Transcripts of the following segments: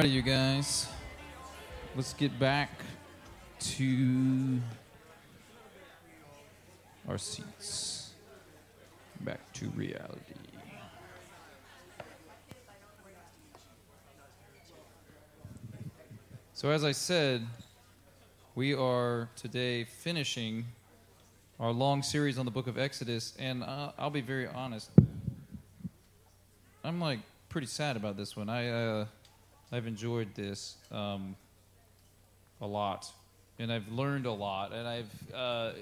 Alright, you guys. Let's get back to our seats. Back to reality. So, as I said, we are today finishing our long series on the book of Exodus, and uh, I'll be very honest. I'm like pretty sad about this one. I uh, I've enjoyed this um, a lot, and I've learned a lot, and I've. Uh,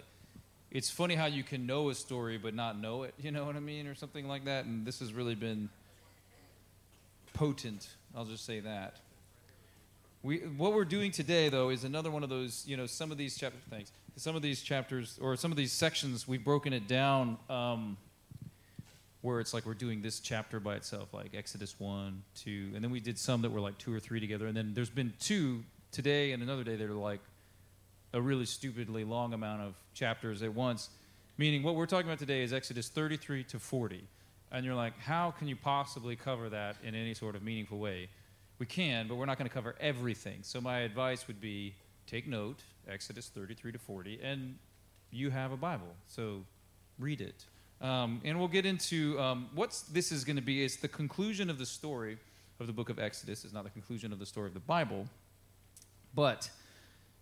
it's funny how you can know a story but not know it. You know what I mean, or something like that. And this has really been potent. I'll just say that. We, what we're doing today, though, is another one of those. You know, some of these chapters. Thanks. Some of these chapters or some of these sections, we've broken it down. Um, where it's like we're doing this chapter by itself, like Exodus 1, 2, and then we did some that were like two or three together, and then there's been two today and another day that are like a really stupidly long amount of chapters at once. Meaning, what we're talking about today is Exodus 33 to 40. And you're like, how can you possibly cover that in any sort of meaningful way? We can, but we're not going to cover everything. So, my advice would be take note, Exodus 33 to 40, and you have a Bible. So, read it. Um, and we'll get into um, what this is going to be. It's the conclusion of the story of the book of Exodus. It's not the conclusion of the story of the Bible. But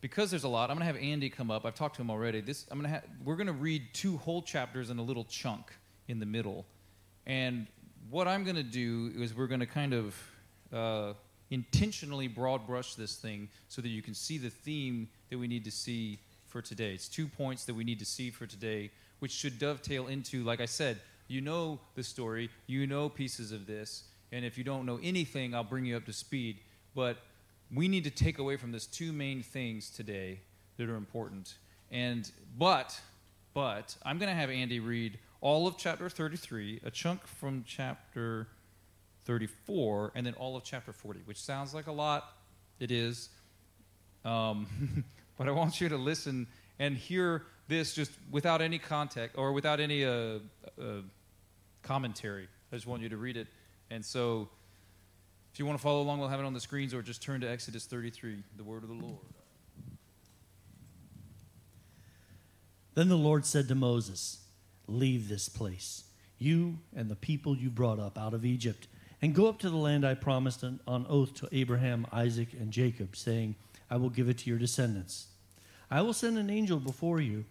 because there's a lot, I'm going to have Andy come up. I've talked to him already. This, I'm to ha- we're going to read two whole chapters in a little chunk in the middle. And what I'm going to do is we're going to kind of uh, intentionally broad brush this thing so that you can see the theme that we need to see for today. It's two points that we need to see for today which should dovetail into, like I said, you know the story, you know pieces of this, and if you don't know anything, I'll bring you up to speed. But we need to take away from this two main things today that are important. And but but I'm going to have Andy read all of chapter 33, a chunk from chapter 34, and then all of chapter 40, which sounds like a lot. It is. Um, but I want you to listen and hear this just without any context or without any uh, uh, commentary. I just want you to read it. And so, if you want to follow along, we'll have it on the screens or just turn to Exodus 33, the word of the Lord. Then the Lord said to Moses, Leave this place, you and the people you brought up out of Egypt, and go up to the land I promised on oath to Abraham, Isaac, and Jacob, saying, I will give it to your descendants. I will send an angel before you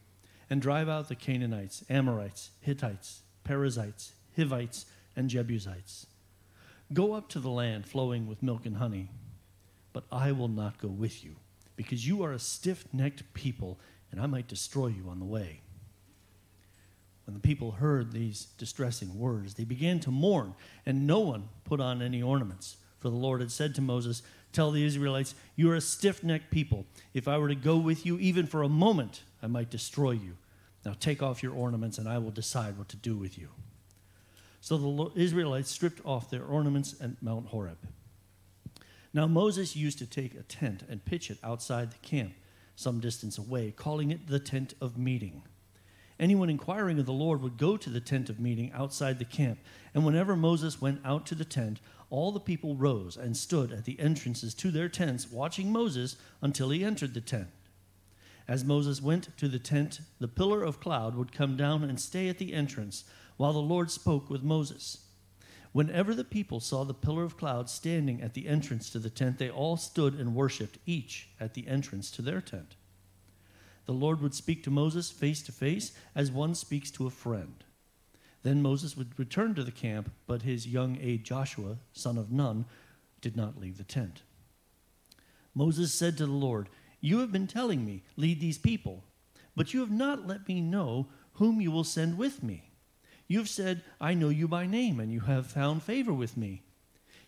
and drive out the Canaanites, Amorites, Hittites, Perizzites, Hivites, and Jebusites. Go up to the land flowing with milk and honey, but I will not go with you, because you are a stiff necked people, and I might destroy you on the way. When the people heard these distressing words, they began to mourn, and no one put on any ornaments. For the Lord had said to Moses, Tell the Israelites, You are a stiff necked people. If I were to go with you even for a moment, I might destroy you. Now take off your ornaments, and I will decide what to do with you. So the Israelites stripped off their ornaments at Mount Horeb. Now Moses used to take a tent and pitch it outside the camp, some distance away, calling it the tent of meeting. Anyone inquiring of the Lord would go to the tent of meeting outside the camp, and whenever Moses went out to the tent, all the people rose and stood at the entrances to their tents, watching Moses until he entered the tent. As Moses went to the tent, the pillar of cloud would come down and stay at the entrance while the Lord spoke with Moses. Whenever the people saw the pillar of cloud standing at the entrance to the tent, they all stood and worshiped, each at the entrance to their tent. The Lord would speak to Moses face to face as one speaks to a friend. Then Moses would return to the camp, but his young aide Joshua, son of Nun, did not leave the tent. Moses said to the Lord, You have been telling me, lead these people, but you have not let me know whom you will send with me. You have said, I know you by name, and you have found favor with me.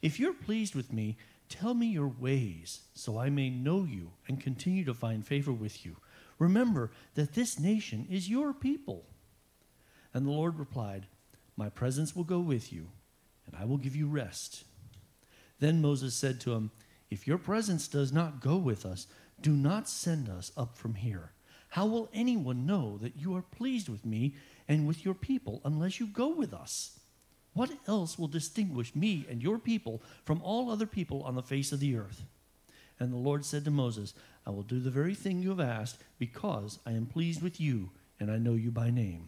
If you're pleased with me, tell me your ways, so I may know you and continue to find favor with you. Remember that this nation is your people. And the Lord replied, My presence will go with you, and I will give you rest. Then Moses said to him, If your presence does not go with us, do not send us up from here. How will anyone know that you are pleased with me and with your people unless you go with us? What else will distinguish me and your people from all other people on the face of the earth? And the Lord said to Moses, I will do the very thing you have asked, because I am pleased with you, and I know you by name.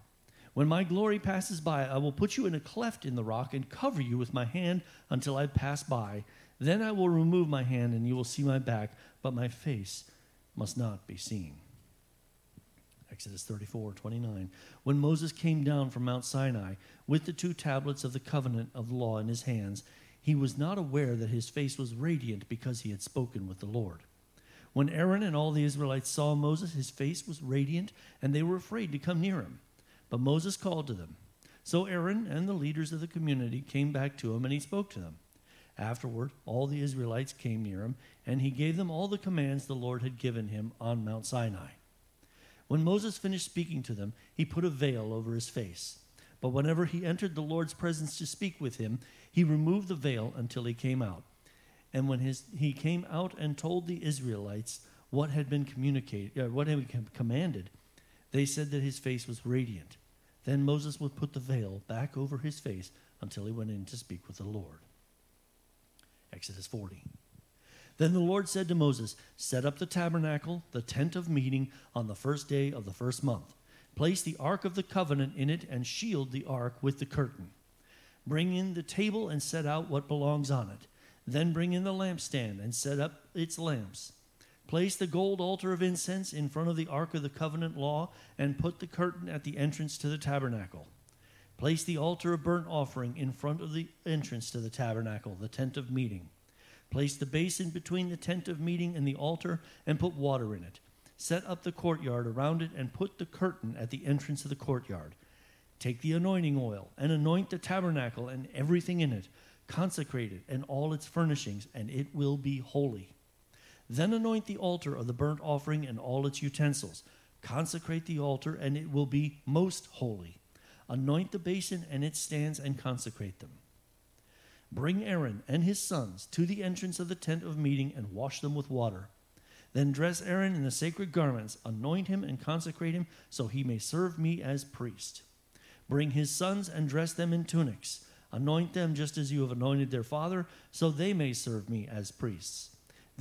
When my glory passes by, I will put you in a cleft in the rock and cover you with my hand until I pass by. Then I will remove my hand and you will see my back, but my face must not be seen. Exodus 34, 29. When Moses came down from Mount Sinai with the two tablets of the covenant of the law in his hands, he was not aware that his face was radiant because he had spoken with the Lord. When Aaron and all the Israelites saw Moses, his face was radiant, and they were afraid to come near him. But Moses called to them. So Aaron and the leaders of the community came back to him, and he spoke to them. Afterward, all the Israelites came near him, and he gave them all the commands the Lord had given him on Mount Sinai. When Moses finished speaking to them, he put a veil over his face. But whenever he entered the Lord's presence to speak with him, he removed the veil until he came out. And when his, he came out and told the Israelites what had been communicated, uh, what had been commanded, they said that his face was radiant. Then Moses would put the veil back over his face until he went in to speak with the Lord. Exodus 40. Then the Lord said to Moses, Set up the tabernacle, the tent of meeting, on the first day of the first month. Place the ark of the covenant in it and shield the ark with the curtain. Bring in the table and set out what belongs on it. Then bring in the lampstand and set up its lamps. Place the gold altar of incense in front of the ark of the covenant law and put the curtain at the entrance to the tabernacle. Place the altar of burnt offering in front of the entrance to the tabernacle, the tent of meeting. Place the basin between the tent of meeting and the altar and put water in it. Set up the courtyard around it and put the curtain at the entrance of the courtyard. Take the anointing oil and anoint the tabernacle and everything in it, consecrate it and all its furnishings, and it will be holy. Then anoint the altar of the burnt offering and all its utensils. Consecrate the altar, and it will be most holy. Anoint the basin and its stands, and consecrate them. Bring Aaron and his sons to the entrance of the tent of meeting and wash them with water. Then dress Aaron in the sacred garments, anoint him and consecrate him, so he may serve me as priest. Bring his sons and dress them in tunics. Anoint them just as you have anointed their father, so they may serve me as priests.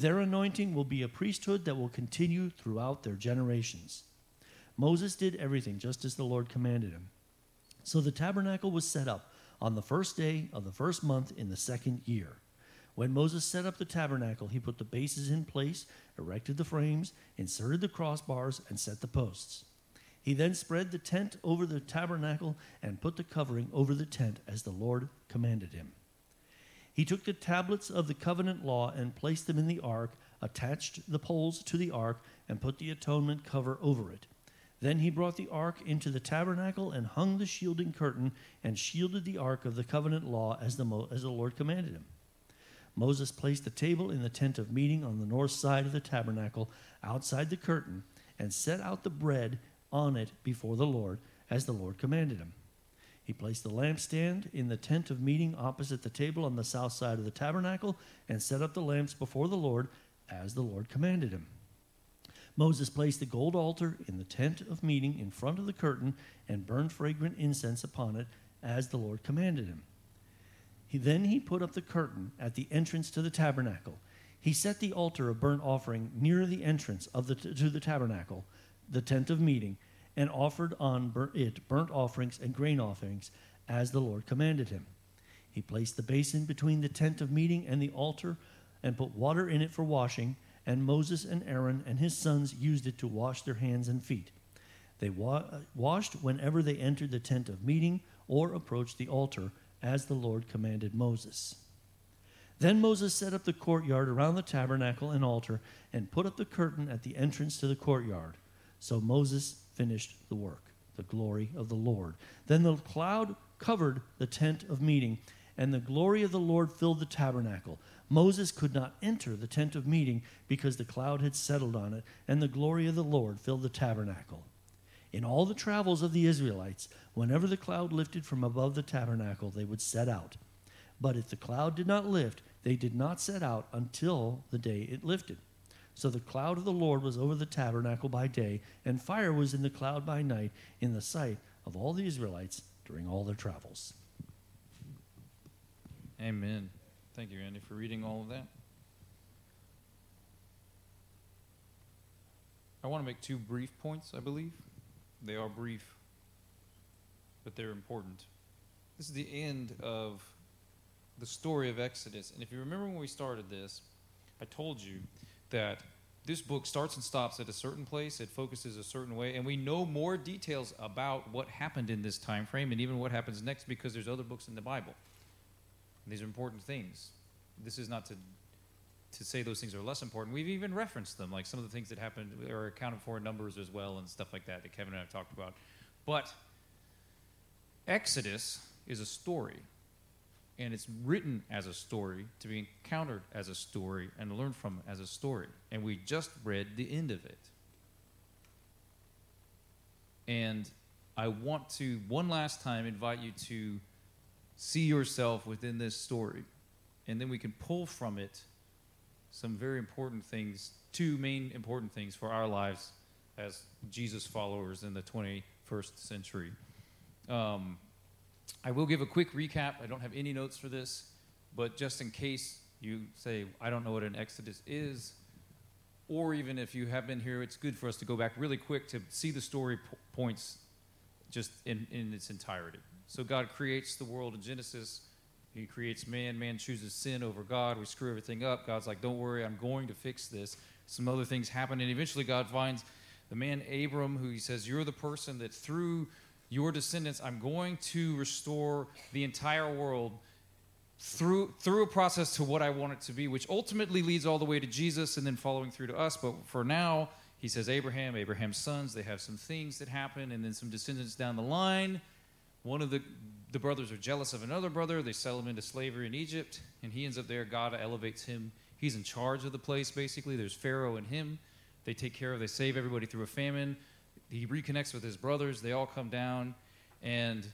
Their anointing will be a priesthood that will continue throughout their generations. Moses did everything just as the Lord commanded him. So the tabernacle was set up on the first day of the first month in the second year. When Moses set up the tabernacle, he put the bases in place, erected the frames, inserted the crossbars, and set the posts. He then spread the tent over the tabernacle and put the covering over the tent as the Lord commanded him. He took the tablets of the covenant law and placed them in the ark, attached the poles to the ark, and put the atonement cover over it. Then he brought the ark into the tabernacle and hung the shielding curtain and shielded the ark of the covenant law as the, as the Lord commanded him. Moses placed the table in the tent of meeting on the north side of the tabernacle outside the curtain and set out the bread on it before the Lord, as the Lord commanded him. He placed the lampstand in the tent of meeting opposite the table on the south side of the tabernacle and set up the lamps before the Lord, as the Lord commanded him. Moses placed the gold altar in the tent of meeting in front of the curtain and burned fragrant incense upon it, as the Lord commanded him. He, then he put up the curtain at the entrance to the tabernacle. He set the altar of burnt offering near the entrance of the, to the tabernacle the tent of meeting, and offered on it burnt offerings and grain offerings, as the Lord commanded him. He placed the basin between the tent of meeting and the altar, and put water in it for washing, and Moses and Aaron and his sons used it to wash their hands and feet. They wa- washed whenever they entered the tent of meeting or approached the altar, as the Lord commanded Moses. Then Moses set up the courtyard around the tabernacle and altar, and put up the curtain at the entrance to the courtyard. So Moses finished the work, the glory of the Lord. Then the cloud covered the tent of meeting, and the glory of the Lord filled the tabernacle. Moses could not enter the tent of meeting because the cloud had settled on it, and the glory of the Lord filled the tabernacle. In all the travels of the Israelites, whenever the cloud lifted from above the tabernacle, they would set out. But if the cloud did not lift, they did not set out until the day it lifted. So the cloud of the Lord was over the tabernacle by day, and fire was in the cloud by night, in the sight of all the Israelites during all their travels. Amen. Thank you, Andy, for reading all of that. I want to make two brief points, I believe. They are brief, but they're important. This is the end of the story of Exodus. And if you remember when we started this, I told you that this book starts and stops at a certain place, it focuses a certain way, and we know more details about what happened in this time frame and even what happens next because there's other books in the Bible. And these are important things. This is not to to say those things are less important. We've even referenced them, like some of the things that happened are accounted for in numbers as well and stuff like that that Kevin and I talked about. But Exodus is a story, and it's written as a story to be encountered as a story and learned from as a story. And we just read the end of it. And I want to, one last time, invite you to see yourself within this story. And then we can pull from it some very important things, two main important things for our lives as Jesus followers in the 21st century. Um, I will give a quick recap. I don't have any notes for this, but just in case you say, I don't know what an Exodus is, or even if you have been here, it's good for us to go back really quick to see the story po- points just in, in its entirety. So God creates the world in Genesis. He creates man. Man chooses sin over God. We screw everything up. God's like, don't worry, I'm going to fix this. Some other things happen. And eventually, God finds the man Abram, who he says, You're the person that through your descendants, I'm going to restore the entire world through, through a process to what I want it to be, which ultimately leads all the way to Jesus and then following through to us. But for now, he says, Abraham, Abraham's sons, they have some things that happen, and then some descendants down the line. One of the the brothers are jealous of another brother. They sell him into slavery in Egypt, and he ends up there. God elevates him. He's in charge of the place, basically. There's Pharaoh and him. They take care of, they save everybody through a famine. He reconnects with his brothers. They all come down, and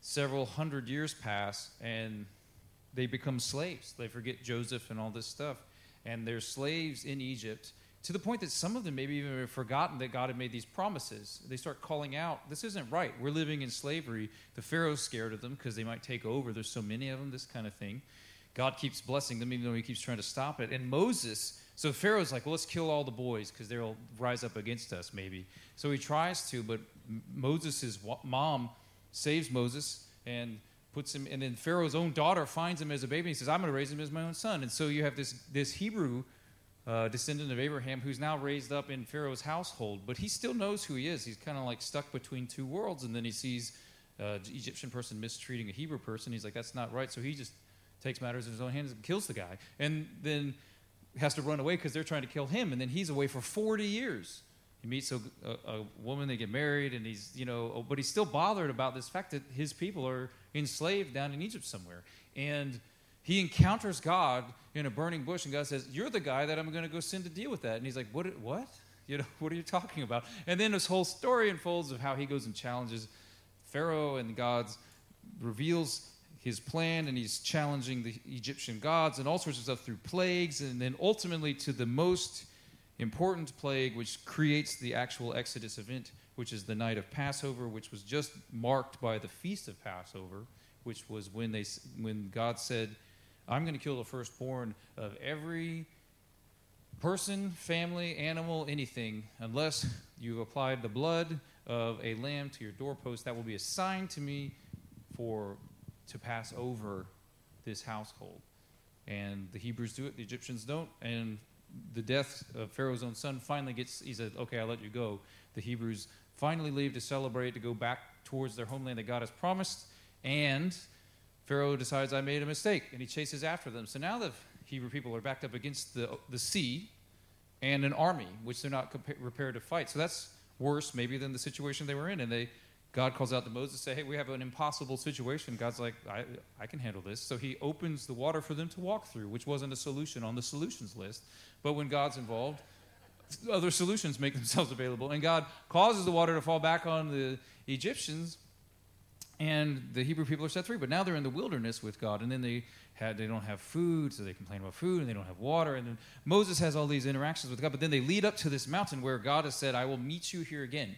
several hundred years pass, and they become slaves. They forget Joseph and all this stuff. And they're slaves in Egypt to the point that some of them maybe even have forgotten that God had made these promises. They start calling out, This isn't right. We're living in slavery. The Pharaoh's scared of them because they might take over. There's so many of them, this kind of thing. God keeps blessing them, even though he keeps trying to stop it. And Moses, so Pharaoh's like, Well, let's kill all the boys because they'll rise up against us, maybe. So he tries to, but Moses' mom saves Moses and puts him, and then Pharaoh's own daughter finds him as a baby and he says, I'm going to raise him as my own son. And so you have this, this Hebrew uh, descendant of Abraham, who's now raised up in Pharaoh's household, but he still knows who he is. He's kind of like stuck between two worlds, and then he sees uh, an Egyptian person mistreating a Hebrew person. He's like, that's not right. So he just takes matters in his own hands and kills the guy, and then has to run away because they're trying to kill him, and then he's away for 40 years. He meets a, a, a, woman, they get married, and he's, you know, oh, but he's still bothered about this fact that his people are enslaved down in Egypt somewhere. And he encounters God in a burning bush, and God says, You're the guy that I'm going to go send to deal with that. And he's like, What? What? You know, what are you talking about? And then this whole story unfolds of how he goes and challenges Pharaoh, and God reveals his plan, and he's challenging the Egyptian gods and all sorts of stuff through plagues, and then ultimately to the most important plague, which creates the actual Exodus event, which is the night of Passover, which was just marked by the feast of Passover, which was when they when God said I'm going to kill the firstborn of every person, family, animal, anything, unless you've applied the blood of a lamb to your doorpost. That will be a sign to me for to pass over this household. And the Hebrews do it, the Egyptians don't. And the death of Pharaoh's own son finally gets, he said, Okay, I'll let you go. The Hebrews finally leave to celebrate, to go back towards their homeland that God has promised. And Pharaoh decides I made a mistake, and he chases after them. So now the Hebrew people are backed up against the, the sea and an army, which they're not prepared to fight. So that's worse, maybe, than the situation they were in. And they God calls out to Moses, say, "Hey, we have an impossible situation." God's like, "I, I can handle this." So He opens the water for them to walk through, which wasn't a solution on the solutions list. But when God's involved, other solutions make themselves available, and God causes the water to fall back on the Egyptians, and the Hebrew people are set free. But now they're in the wilderness with God, and then they had they don't have food, so they complain about food, and they don't have water. And then Moses has all these interactions with God, but then they lead up to this mountain where God has said, "I will meet you here again."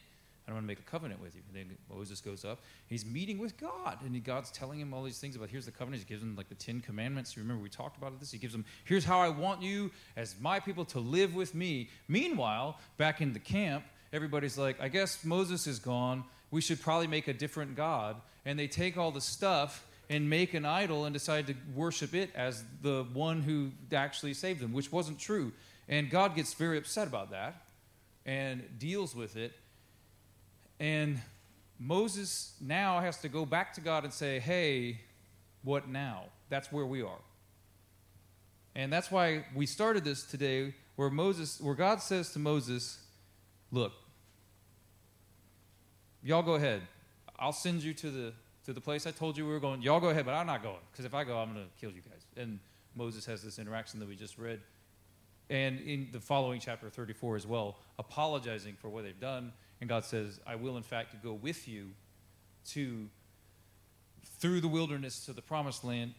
I want to make a covenant with you. And then Moses goes up. He's meeting with God. And God's telling him all these things about here's the covenant. He gives him like the Ten Commandments. Remember we talked about this? He gives him, here's how I want you as my people to live with me. Meanwhile, back in the camp, everybody's like, I guess Moses is gone. We should probably make a different God. And they take all the stuff and make an idol and decide to worship it as the one who actually saved them, which wasn't true. And God gets very upset about that and deals with it and Moses now has to go back to God and say, hey, what now? That's where we are. And that's why we started this today where Moses where God says to Moses, look, y'all go ahead. I'll send you to the to the place I told you we were going. Y'all go ahead, but I'm not going because if I go, I'm going to kill you guys. And Moses has this interaction that we just read. And in the following chapter 34 as well, apologizing for what they've done and God says, I will in fact go with you to through the wilderness to the promised land.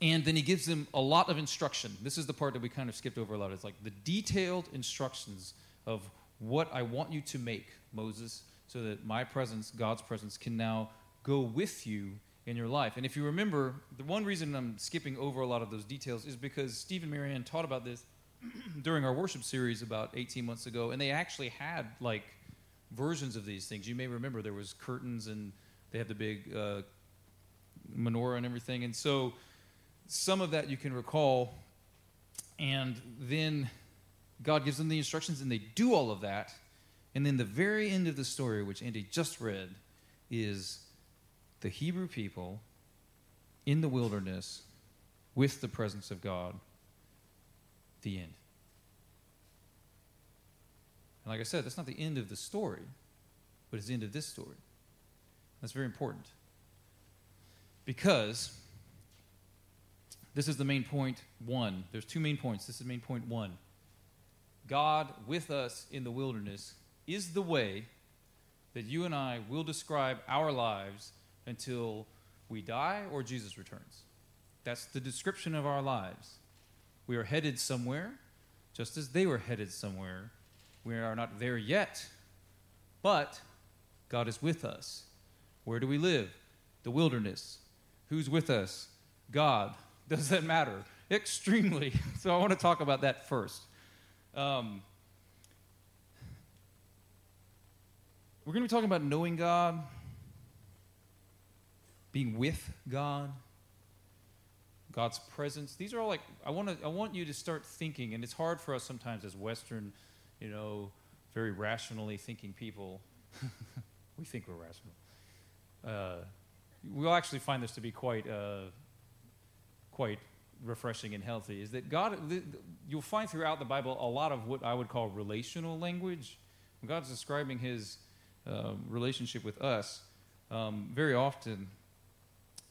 and then he gives them a lot of instruction. This is the part that we kind of skipped over a lot. It's like the detailed instructions of what I want you to make, Moses, so that my presence, God's presence, can now go with you in your life. And if you remember, the one reason I'm skipping over a lot of those details is because Stephen Marianne taught about this during our worship series about 18 months ago, and they actually had like versions of these things. You may remember there was curtains and they had the big uh, menorah and everything, and so some of that you can recall. And then God gives them the instructions, and they do all of that. And then the very end of the story, which Andy just read, is the Hebrew people in the wilderness with the presence of God the end. And like I said, that's not the end of the story, but it's the end of this story. That's very important. Because this is the main point one. There's two main points. This is main point one. God with us in the wilderness is the way that you and I will describe our lives until we die or Jesus returns. That's the description of our lives. We are headed somewhere, just as they were headed somewhere. We are not there yet, but God is with us. Where do we live? The wilderness. Who's with us? God. Does that matter? Extremely. So I want to talk about that first. Um, we're going to be talking about knowing God, being with God, God's presence. These are all like I want to I want you to start thinking, and it's hard for us sometimes as Western, you know, very rationally thinking people. we think we're rational. Uh, we'll actually find this to be quite uh, quite refreshing and healthy. Is that God? You'll find throughout the Bible a lot of what I would call relational language. When God's describing His uh, relationship with us, um, very often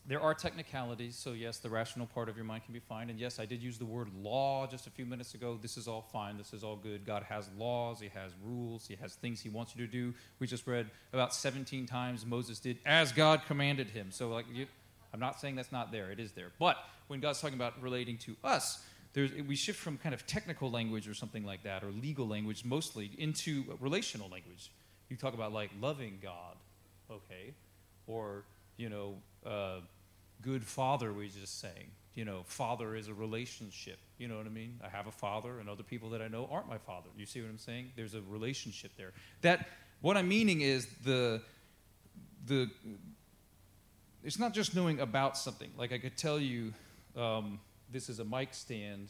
there are technicalities, so yes, the rational part of your mind can be fine. And yes, I did use the word law just a few minutes ago. This is all fine. This is all good. God has laws, He has rules, He has things He wants you to do. We just read about 17 times Moses did as God commanded him. So, like, you, I'm not saying that's not there, it is there. But when God's talking about relating to us, we shift from kind of technical language or something like that, or legal language mostly, into relational language. You talk about like loving God, okay, or you know, uh, good father, we just saying. You know, father is a relationship. You know what I mean? I have a father, and other people that I know aren't my father. You see what I'm saying? There's a relationship there. That what I'm meaning is the the it's not just knowing about something. Like I could tell you, um, this is a mic stand,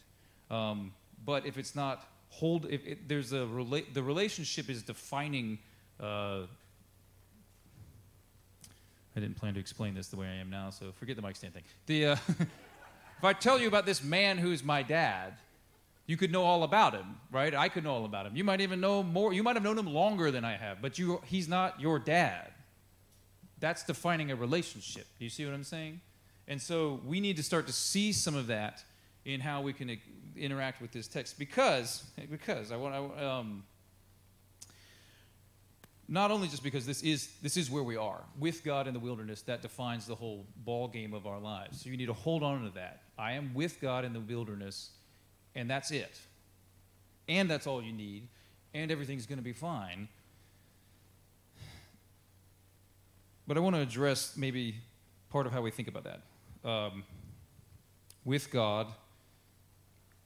um, but if it's not hold, if it, there's a rela- the relationship is defining. Uh, I didn't plan to explain this the way I am now, so forget the mic stand thing. The, uh, if I tell you about this man who's my dad, You could know all about him, right? I could know all about him. You might even know more. You might have known him longer than I have, but you, he's not your dad. That's defining a relationship. You see what I'm saying? And so we need to start to see some of that in how we can interact with this text because because I want to um, not only just because this is this is where we are with God in the wilderness that defines the whole ball game of our lives. So you need to hold on to that. I am with God in the wilderness and that's it. And that's all you need and everything's going to be fine. But I want to address maybe part of how we think about that. Um, with God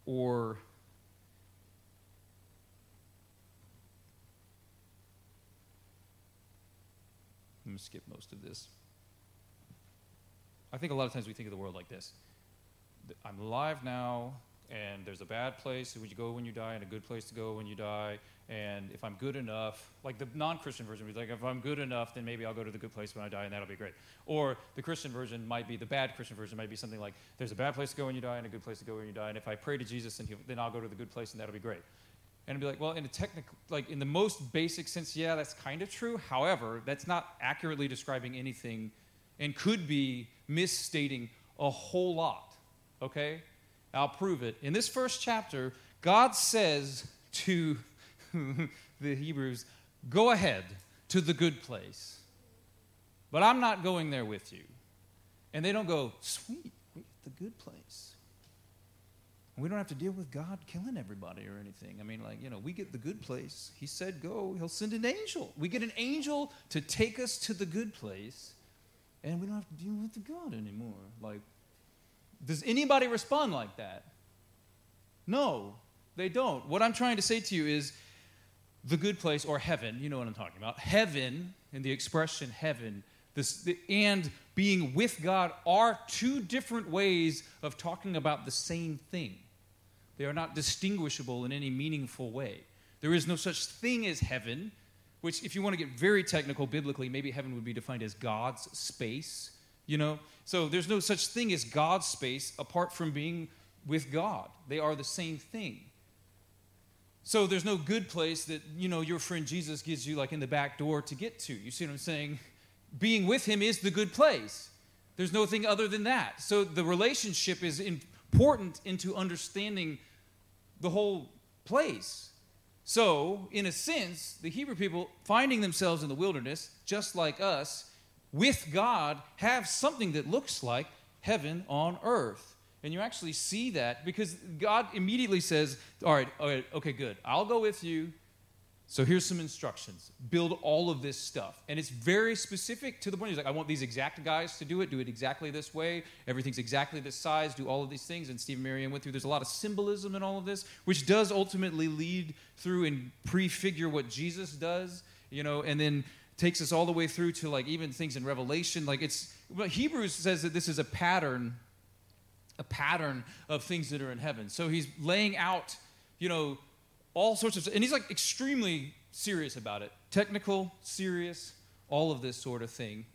or I'm going to skip most of this. I think a lot of times we think of the world like this I'm alive now, and there's a bad place where you go when you die, and a good place to go when you die, and if I'm good enough, like the non-Christian version would be like, if I'm good enough, then maybe I'll go to the good place when I die, and that'll be great. Or the Christian version might be the bad Christian version might be something like, there's a bad place to go when you die, and a good place to go when you die, and if I pray to Jesus, then, then I'll go to the good place, and that'll be great. And be like, well, in a technical, like in the most basic sense, yeah, that's kind of true. However, that's not accurately describing anything, and could be misstating a whole lot. Okay, I'll prove it. In this first chapter, God says to the Hebrews, Go ahead to the good place. But I'm not going there with you. And they don't go, Sweet, we get the good place. We don't have to deal with God killing everybody or anything. I mean, like, you know, we get the good place. He said, Go, He'll send an angel. We get an angel to take us to the good place, and we don't have to deal with the God anymore. Like, does anybody respond like that? No, they don't. What I'm trying to say to you is the good place or heaven, you know what I'm talking about. Heaven, and the expression heaven, this, the, and being with God are two different ways of talking about the same thing. They are not distinguishable in any meaningful way. There is no such thing as heaven, which, if you want to get very technical biblically, maybe heaven would be defined as God's space, you know? So there's no such thing as God's space apart from being with God. They are the same thing. So there's no good place that, you know, your friend Jesus gives you like in the back door to get to. You see what I'm saying? Being with him is the good place. There's nothing other than that. So the relationship is important into understanding the whole place. So, in a sense, the Hebrew people finding themselves in the wilderness, just like us, with God, have something that looks like heaven on earth. And you actually see that because God immediately says, all right, all right, okay, good. I'll go with you. So here's some instructions. Build all of this stuff. And it's very specific to the point. He's like, I want these exact guys to do it, do it exactly this way. Everything's exactly this size, do all of these things. And Stephen Marion went through, there's a lot of symbolism in all of this, which does ultimately lead through and prefigure what Jesus does, you know, and then takes us all the way through to like even things in Revelation. Like it's, well, Hebrews says that this is a pattern a pattern of things that are in heaven. So he's laying out, you know, all sorts of and he's like extremely serious about it. Technical, serious, all of this sort of thing.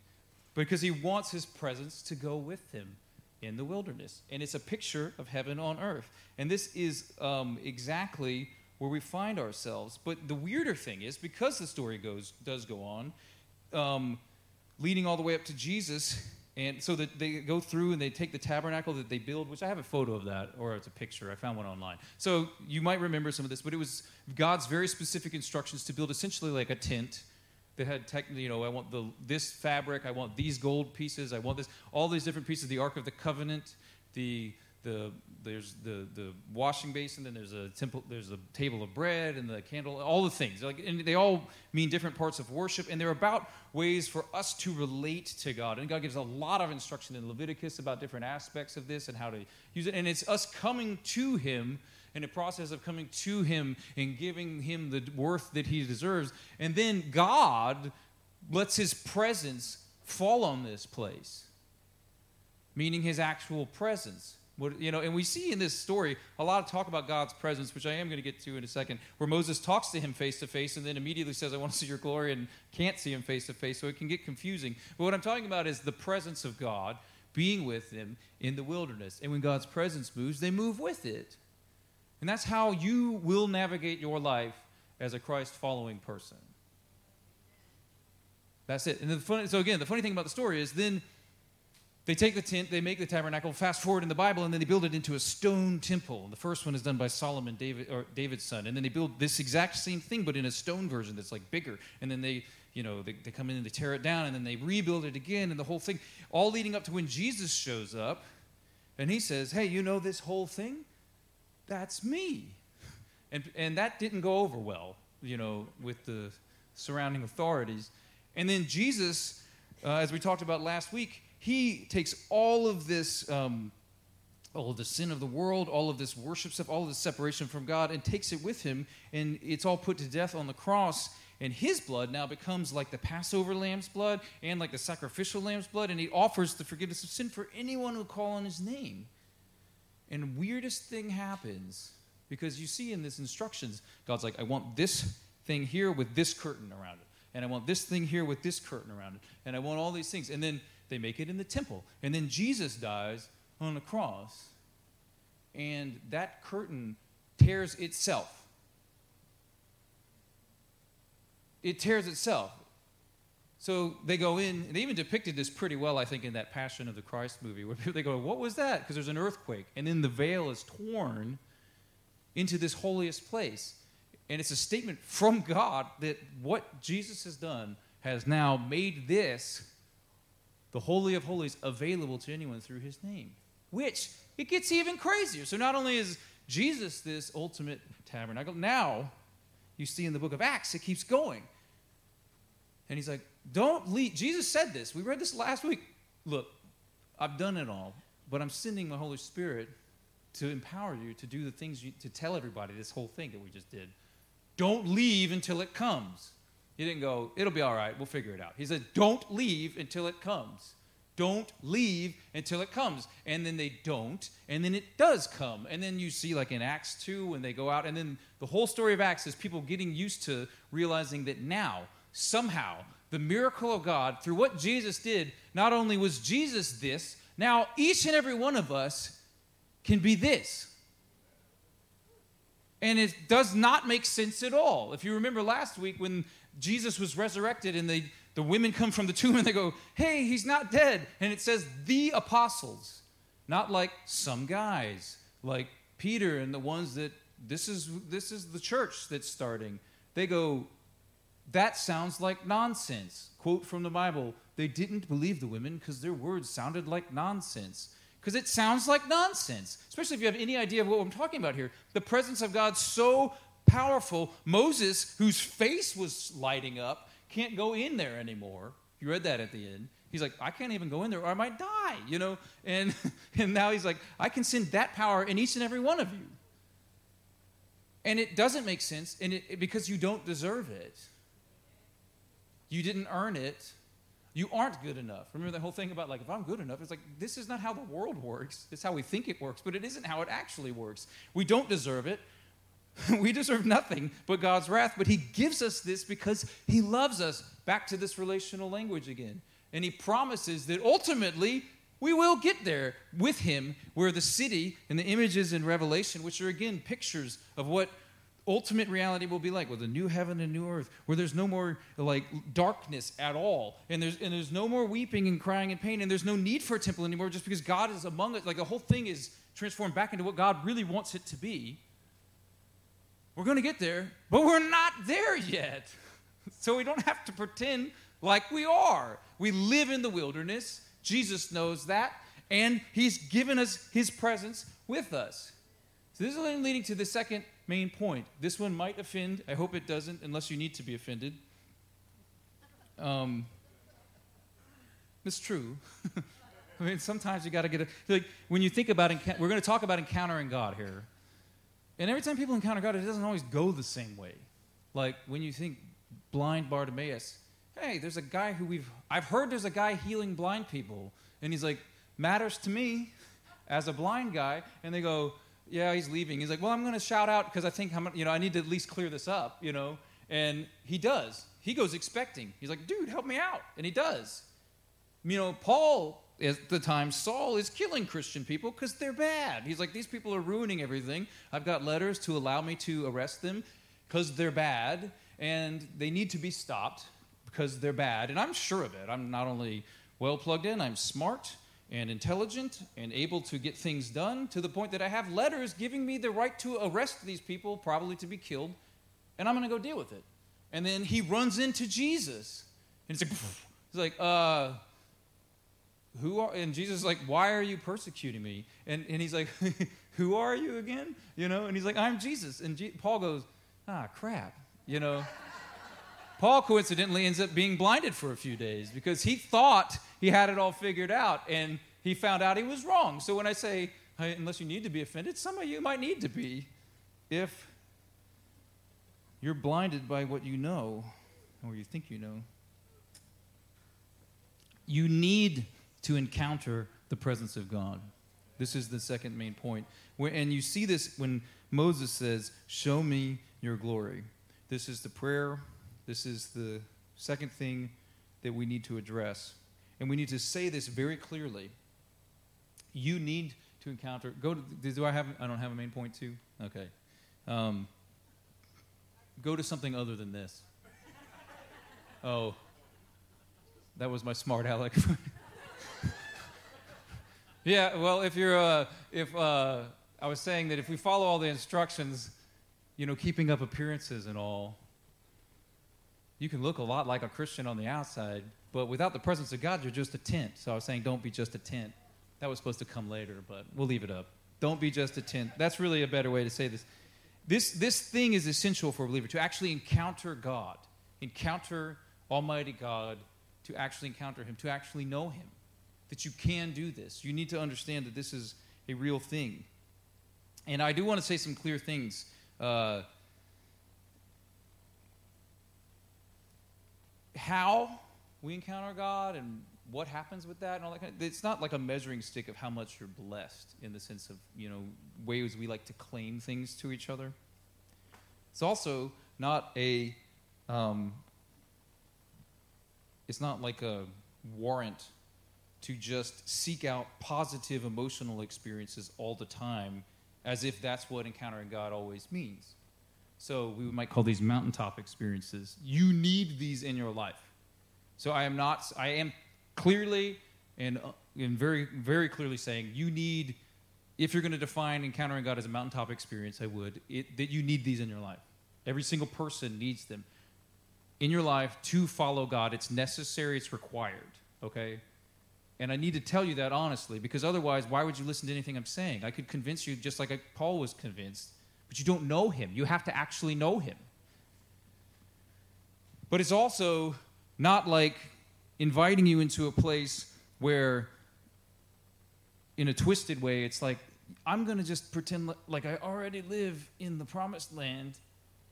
Because he wants his presence to go with him in the wilderness. And it's a picture of heaven on earth. And this is um, exactly where we find ourselves. But the weirder thing is, because the story goes does go on, um, leading all the way up to Jesus, and so that they go through and they take the tabernacle that they build, which I have a photo of that, or it's a picture. I found one online. So you might remember some of this, but it was God's very specific instructions to build essentially like a tent that had technically, you know, I want the this fabric, I want these gold pieces, I want this, all these different pieces, the Ark of the Covenant, the the there's the the washing basin, then there's a temple, there's a table of bread and the candle, all the things. Like, and they all mean different parts of worship, and they're about ways for us to relate to God. And God gives a lot of instruction in Leviticus about different aspects of this and how to use it. And it's us coming to Him in a process of coming to Him and giving Him the worth that He deserves. And then God lets His presence fall on this place, meaning His actual presence. What, you know, and we see in this story a lot of talk about God's presence, which I am going to get to in a second, where Moses talks to him face to face and then immediately says, I want to see your glory, and can't see him face to face, so it can get confusing. But what I'm talking about is the presence of God being with them in the wilderness. And when God's presence moves, they move with it. And that's how you will navigate your life as a Christ following person. That's it. And the funny, so again, the funny thing about the story is then they take the tent, they make the tabernacle, fast forward in the Bible, and then they build it into a stone temple. The first one is done by Solomon, David, or David's son. And then they build this exact same thing, but in a stone version that's like bigger. And then they, you know, they, they come in and they tear it down, and then they rebuild it again, and the whole thing, all leading up to when Jesus shows up, and he says, Hey, you know this whole thing? That's me. And, and that didn't go over well, you know, with the surrounding authorities. And then Jesus, uh, as we talked about last week, he takes all of this, um, all of the sin of the world, all of this worship stuff, all of this separation from God, and takes it with him, and it's all put to death on the cross. And his blood now becomes like the Passover lamb's blood and like the sacrificial lamb's blood, and he offers the forgiveness of sin for anyone who call on his name. And weirdest thing happens because you see in this instructions, God's like, I want this thing here with this curtain around it, and I want this thing here with this curtain around it, and I want all these things. And then they make it in the temple. And then Jesus dies on the cross, and that curtain tears itself. It tears itself. So they go in, they even depicted this pretty well, I think, in that Passion of the Christ movie, where people they go, What was that? Because there's an earthquake. And then the veil is torn into this holiest place. And it's a statement from God that what Jesus has done has now made this the Holy of Holies available to anyone through his name. Which it gets even crazier. So not only is Jesus this ultimate tabernacle, now you see in the book of Acts, it keeps going. And he's like, don't leave. Jesus said this. We read this last week. Look, I've done it all, but I'm sending my Holy Spirit to empower you to do the things you, to tell everybody this whole thing that we just did. Don't leave until it comes. He didn't go, it'll be all right, we'll figure it out. He said, don't leave until it comes. Don't leave until it comes. And then they don't, and then it does come. And then you see, like in Acts 2, when they go out, and then the whole story of Acts is people getting used to realizing that now, somehow, the miracle of God, through what Jesus did, not only was Jesus this, now each and every one of us can be this. And it does not make sense at all. If you remember last week when Jesus was resurrected and they, the women come from the tomb and they go, Hey, he's not dead. And it says the apostles, not like some guys, like Peter and the ones that this is, this is the church that's starting. They go, That sounds like nonsense. Quote from the Bible They didn't believe the women because their words sounded like nonsense. Because it sounds like nonsense, especially if you have any idea of what I'm talking about here. The presence of God so powerful. Moses, whose face was lighting up, can't go in there anymore. You read that at the end. He's like, I can't even go in there or I might die, you know? And, and now he's like, I can send that power in each and every one of you. And it doesn't make sense and it, because you don't deserve it. You didn't earn it. You aren't good enough. Remember the whole thing about like, if I'm good enough, it's like, this is not how the world works. It's how we think it works, but it isn't how it actually works. We don't deserve it. we deserve nothing but God's wrath, but He gives us this because He loves us. Back to this relational language again. And He promises that ultimately we will get there with Him, where the city and the images in Revelation, which are again pictures of what ultimate reality will be like with a new heaven and new earth where there's no more like darkness at all and there's and there's no more weeping and crying and pain and there's no need for a temple anymore just because god is among us like the whole thing is transformed back into what god really wants it to be we're going to get there, but we're not there yet. So we don't have to pretend like we are. We live in the wilderness. Jesus knows that, and He's given us His presence with us. So this is leading to the second main point. This one might offend. I hope it doesn't, unless you need to be offended. Um, it's true. I mean, sometimes you got to get a like when you think about we're going to talk about encountering God here. And every time people encounter God, it doesn't always go the same way. Like when you think blind Bartimaeus, hey, there's a guy who we've, I've heard there's a guy healing blind people. And he's like, matters to me as a blind guy. And they go, yeah, he's leaving. He's like, well, I'm going to shout out because I think, I'm, you know, I need to at least clear this up, you know. And he does. He goes expecting. He's like, dude, help me out. And he does. You know, Paul at the time, Saul is killing Christian people because they're bad. He's like, these people are ruining everything. I've got letters to allow me to arrest them because they're bad, and they need to be stopped because they're bad. And I'm sure of it. I'm not only well plugged in, I'm smart and intelligent and able to get things done to the point that I have letters giving me the right to arrest these people, probably to be killed, and I'm going to go deal with it. And then he runs into Jesus. And it's like, he's like, uh, who are, and Jesus is like, why are you persecuting me? And, and he's like, who are you again? You know, and he's like, I'm Jesus. And G- Paul goes, ah, crap, you know. Paul coincidentally ends up being blinded for a few days because he thought he had it all figured out and he found out he was wrong. So when I say, hey, unless you need to be offended, some of you might need to be if you're blinded by what you know or you think you know. You need to encounter the presence of God. This is the second main point. And you see this when Moses says, Show me your glory. This is the prayer. This is the second thing that we need to address. And we need to say this very clearly. You need to encounter. Go to. Do I have? I don't have a main point too. Okay. Um, go to something other than this. Oh, that was my smart aleck. yeah. Well, if you're, uh, if uh, I was saying that if we follow all the instructions, you know, keeping up appearances and all, you can look a lot like a Christian on the outside, but without the presence of God, you're just a tent. So I was saying, don't be just a tent. That was supposed to come later, but we'll leave it up. Don't be just a tent. That's really a better way to say this. This, this thing is essential for a believer to actually encounter God, encounter Almighty God, to actually encounter Him, to actually know Him. That you can do this. You need to understand that this is a real thing. And I do want to say some clear things. Uh, how we encounter God and what happens with that and all that kind of, it's not like a measuring stick of how much you're blessed in the sense of you know ways we like to claim things to each other it's also not a um, it's not like a warrant to just seek out positive emotional experiences all the time as if that's what encountering god always means so we might call these mountaintop experiences you need these in your life so I am not, I am clearly and, uh, and very, very clearly saying you need, if you're going to define encountering God as a mountaintop experience, I would, it, that you need these in your life. Every single person needs them in your life to follow God. It's necessary, it's required, okay? And I need to tell you that honestly, because otherwise, why would you listen to anything I'm saying? I could convince you just like Paul was convinced, but you don't know him. You have to actually know him. But it's also not like inviting you into a place where, in a twisted way, it's like, I'm going to just pretend like I already live in the promised land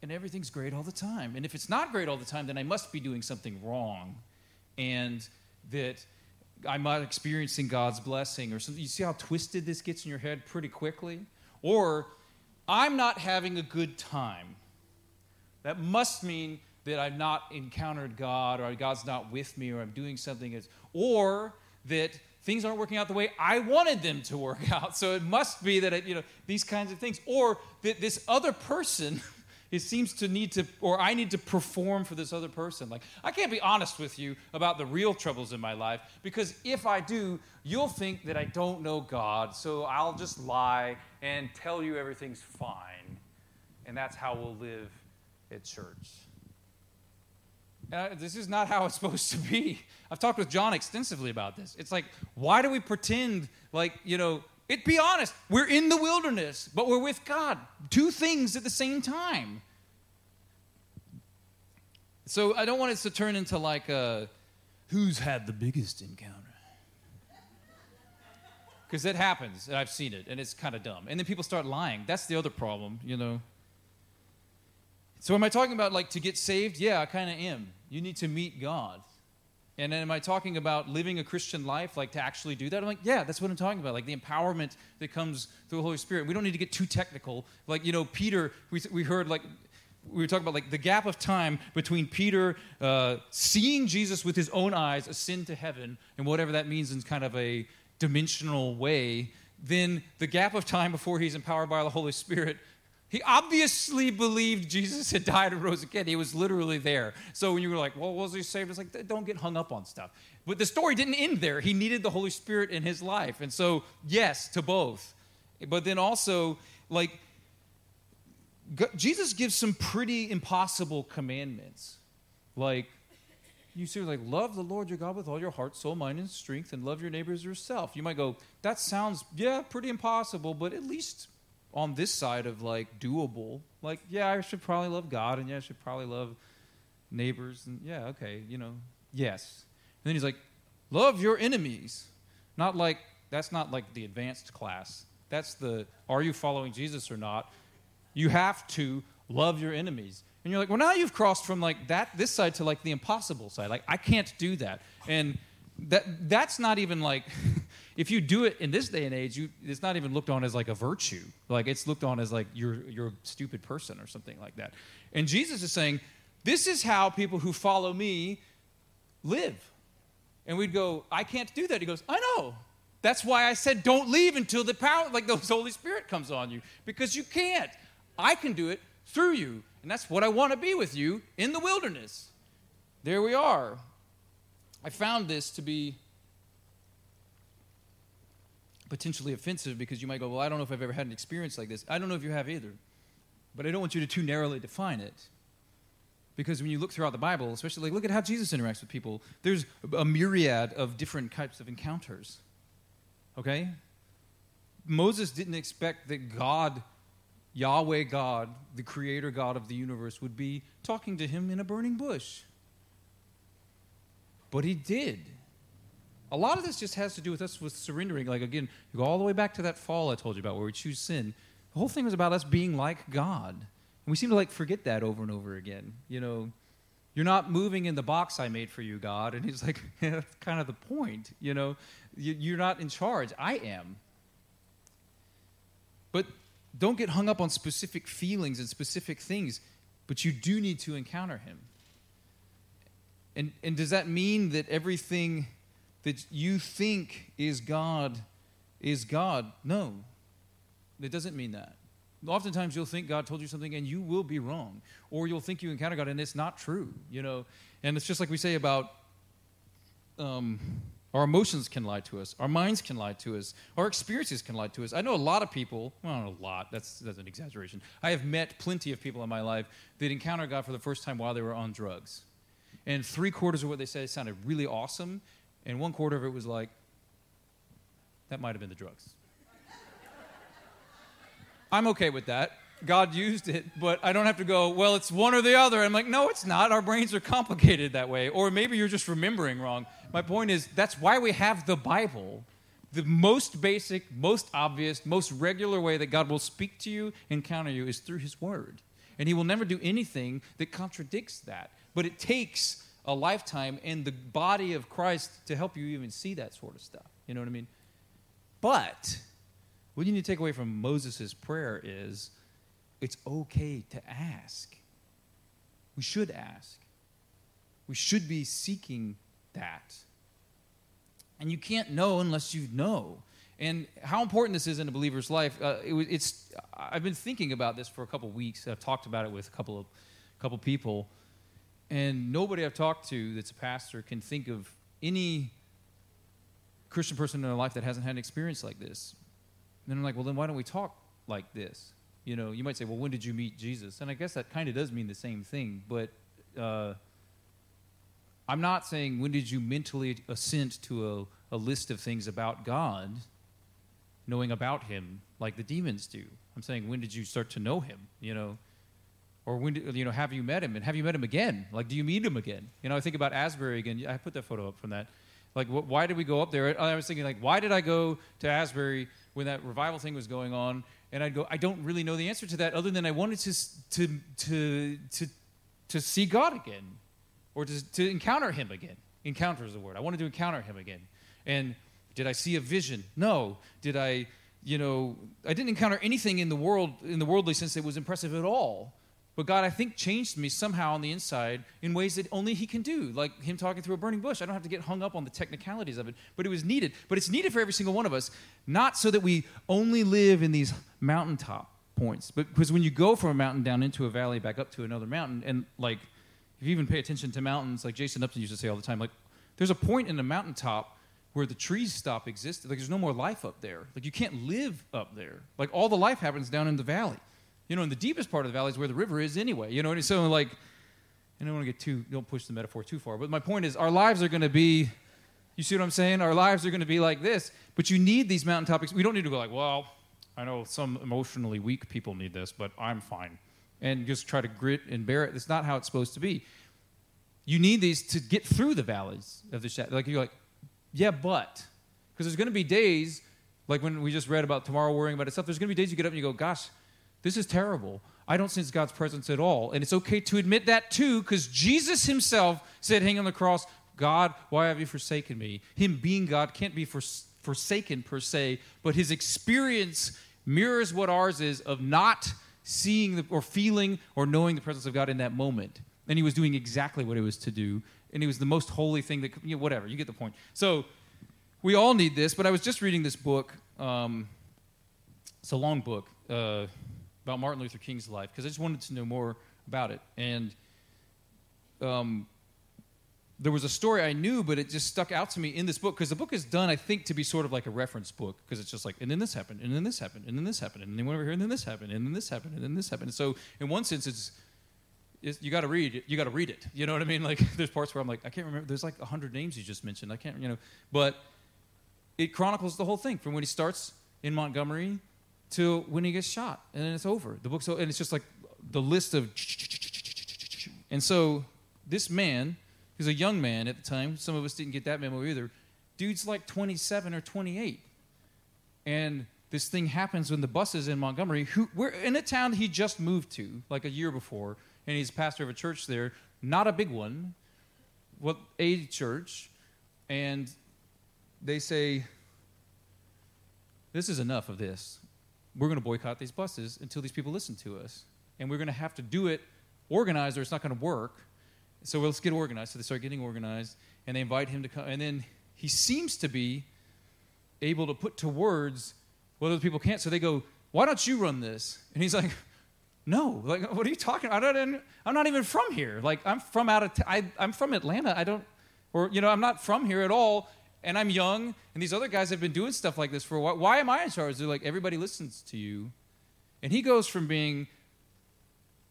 and everything's great all the time. And if it's not great all the time, then I must be doing something wrong. And that I'm not experiencing God's blessing or something. You see how twisted this gets in your head pretty quickly? Or I'm not having a good time. That must mean that I've not encountered God or God's not with me or I'm doing something as, or that things aren't working out the way I wanted them to work out. So it must be that, you know, these kinds of things. Or that this other person, it seems to need to, or I need to perform for this other person. Like, I can't be honest with you about the real troubles in my life because if I do, you'll think that I don't know God. So I'll just lie and tell you everything's fine. And that's how we'll live at church. Uh, this is not how it's supposed to be. I've talked with John extensively about this. It's like, why do we pretend like, you know, it be honest, we're in the wilderness, but we're with God. Two things at the same time. So I don't want it to turn into like a who's had the biggest encounter. Because it happens, and I've seen it, and it's kind of dumb. And then people start lying. That's the other problem, you know. So am I talking about like to get saved? Yeah, I kind of am. You need to meet God. And am I talking about living a Christian life, like to actually do that? I'm like, yeah, that's what I'm talking about, like the empowerment that comes through the Holy Spirit. We don't need to get too technical. Like, you know, Peter, we, we heard like we were talking about like the gap of time between Peter uh, seeing Jesus with his own eyes ascend to heaven and whatever that means in kind of a dimensional way, then the gap of time before he's empowered by the Holy Spirit. He obviously believed Jesus had died and rose again. He was literally there. So when you were like, well, was he saved? It's like, don't get hung up on stuff. But the story didn't end there. He needed the Holy Spirit in his life. And so, yes, to both. But then also, like, Jesus gives some pretty impossible commandments. Like, you see, like, love the Lord your God with all your heart, soul, mind, and strength, and love your neighbors yourself. You might go, that sounds, yeah, pretty impossible, but at least on this side of like doable. Like, yeah, I should probably love God, and yeah, I should probably love neighbors, and yeah, okay, you know, yes. And then he's like, love your enemies. Not like, that's not like the advanced class. That's the, are you following Jesus or not? You have to love your enemies. And you're like, well, now you've crossed from like that this side to like the impossible side. Like I can't do that. And that that's not even like if you do it in this day and age, you, it's not even looked on as like a virtue. Like it's looked on as like you're you're a stupid person or something like that. And Jesus is saying, this is how people who follow me live. And we'd go, I can't do that. He goes, I know. That's why I said don't leave until the power, like the Holy Spirit comes on you, because you can't. I can do it through you. And that's what I want to be with you in the wilderness. There we are. I found this to be potentially offensive because you might go, Well, I don't know if I've ever had an experience like this. I don't know if you have either. But I don't want you to too narrowly define it. Because when you look throughout the Bible, especially like look at how Jesus interacts with people, there's a myriad of different types of encounters. Okay? Moses didn't expect that God Yahweh God, the creator God of the universe, would be talking to him in a burning bush. But he did. A lot of this just has to do with us with surrendering. Like, again, you go all the way back to that fall I told you about where we choose sin. The whole thing was about us being like God. And we seem to like forget that over and over again. You know, you're not moving in the box I made for you, God. And he's like, yeah, that's kind of the point. You know, you're not in charge. I am. But don't get hung up on specific feelings and specific things, but you do need to encounter him. And, and does that mean that everything that you think is God is God? No, it doesn't mean that. Oftentimes you'll think God told you something and you will be wrong. Or you'll think you encounter God and it's not true, you know. And it's just like we say about um, our emotions can lie to us. Our minds can lie to us. Our experiences can lie to us. I know a lot of people, well, a lot, that's, that's an exaggeration. I have met plenty of people in my life that encountered God for the first time while they were on drugs. And three quarters of what they said sounded really awesome, and one quarter of it was like, that might have been the drugs. I'm okay with that. God used it, but I don't have to go, well, it's one or the other. I'm like, no, it's not. Our brains are complicated that way. Or maybe you're just remembering wrong. My point is, that's why we have the Bible. The most basic, most obvious, most regular way that God will speak to you, encounter you, is through His Word. And He will never do anything that contradicts that. But it takes a lifetime and the body of Christ to help you even see that sort of stuff. You know what I mean? But what you need to take away from Moses' prayer is it's okay to ask. We should ask. We should be seeking that. And you can't know unless you know. And how important this is in a believer's life, uh, it, it's, I've been thinking about this for a couple weeks. I've talked about it with a couple of couple people, and nobody I've talked to that's a pastor can think of any Christian person in their life that hasn't had an experience like this. And I'm like, well, then why don't we talk like this? You know, you might say, well, when did you meet Jesus? And I guess that kind of does mean the same thing, but uh, I'm not saying when did you mentally assent to a, a list of things about God, knowing about Him like the demons do. I'm saying when did you start to know Him? You know, or when did, you know have you met Him and have you met Him again? Like, do you meet Him again? You know, I think about Asbury again. I put that photo up from that. Like, wh- why did we go up there? I was thinking, like, why did I go to Asbury when that revival thing was going on? and I'd go, I don't really know the answer to that, other than I wanted to to to to, to see God again, or to to encounter Him again. Encounter is the word. I wanted to encounter Him again. And did I see a vision? No. Did I, you know, I didn't encounter anything in the world in the worldly sense that was impressive at all. But God, I think, changed me somehow on the inside in ways that only He can do, like Him talking through a burning bush. I don't have to get hung up on the technicalities of it, but it was needed. But it's needed for every single one of us, not so that we only live in these mountaintop points, but because when you go from a mountain down into a valley, back up to another mountain, and like, if you even pay attention to mountains, like Jason Upton used to say all the time, like, there's a point in the mountaintop where the trees stop existing. Like, there's no more life up there. Like, you can't live up there. Like, all the life happens down in the valley. You know, in the deepest part of the valley is where the river is anyway. You know, and so like, I don't want to get too, don't push the metaphor too far. But my point is, our lives are going to be, you see what I'm saying? Our lives are going to be like this. But you need these mountain topics. We don't need to go like, well, I know some emotionally weak people need this, but I'm fine. And just try to grit and bear it. That's not how it's supposed to be. You need these to get through the valleys of the shadow. Like you're like, yeah, but because there's going to be days like when we just read about tomorrow worrying about itself. There's going to be days you get up and you go, gosh, this is terrible. I don't sense God's presence at all. And it's okay to admit that too, because Jesus himself said, hanging on the cross, God, why have you forsaken me? Him being God can't be forsaken per se, but his experience mirrors what ours is of not seeing the, or feeling or knowing the presence of God in that moment. And he was doing exactly what he was to do. And it was the most holy thing that, you know, whatever, you get the point. So we all need this, but I was just reading this book. Um, it's a long book. Uh, about Martin Luther King's life because I just wanted to know more about it. And um, there was a story I knew, but it just stuck out to me in this book because the book is done, I think, to be sort of like a reference book because it's just like, and then this happened, and then this happened, and then this happened, and then went over here, and then this happened, and then this happened, and then this happened. And so, in one sense, it's, you got to read it. You got to read it. You know what I mean? Like, there's parts where I'm like, I can't remember. There's like a hundred names you just mentioned. I can't, you know, but it chronicles the whole thing from when he starts in Montgomery till when he gets shot, and then it's over. The book's over, and it's just like the list of. And so this man, who's a young man at the time, some of us didn't get that memo either. Dude's like 27 or 28, and this thing happens when the bus is in Montgomery. Who we're in a town he just moved to, like a year before, and he's pastor of a church there, not a big one, well, a church, and they say, "This is enough of this we're going to boycott these buses until these people listen to us. And we're going to have to do it organized or it's not going to work. So let's get organized. So they start getting organized and they invite him to come. And then he seems to be able to put to words what other people can't. So they go, Why don't you run this? And he's like, No, like, what are you talking about? I don't, I'm not even from here. Like, I'm from out of, t- I, I'm from Atlanta. I don't, or, you know, I'm not from here at all and I'm young, and these other guys have been doing stuff like this for a while. Why am I in charge? They're like, everybody listens to you. And he goes from being,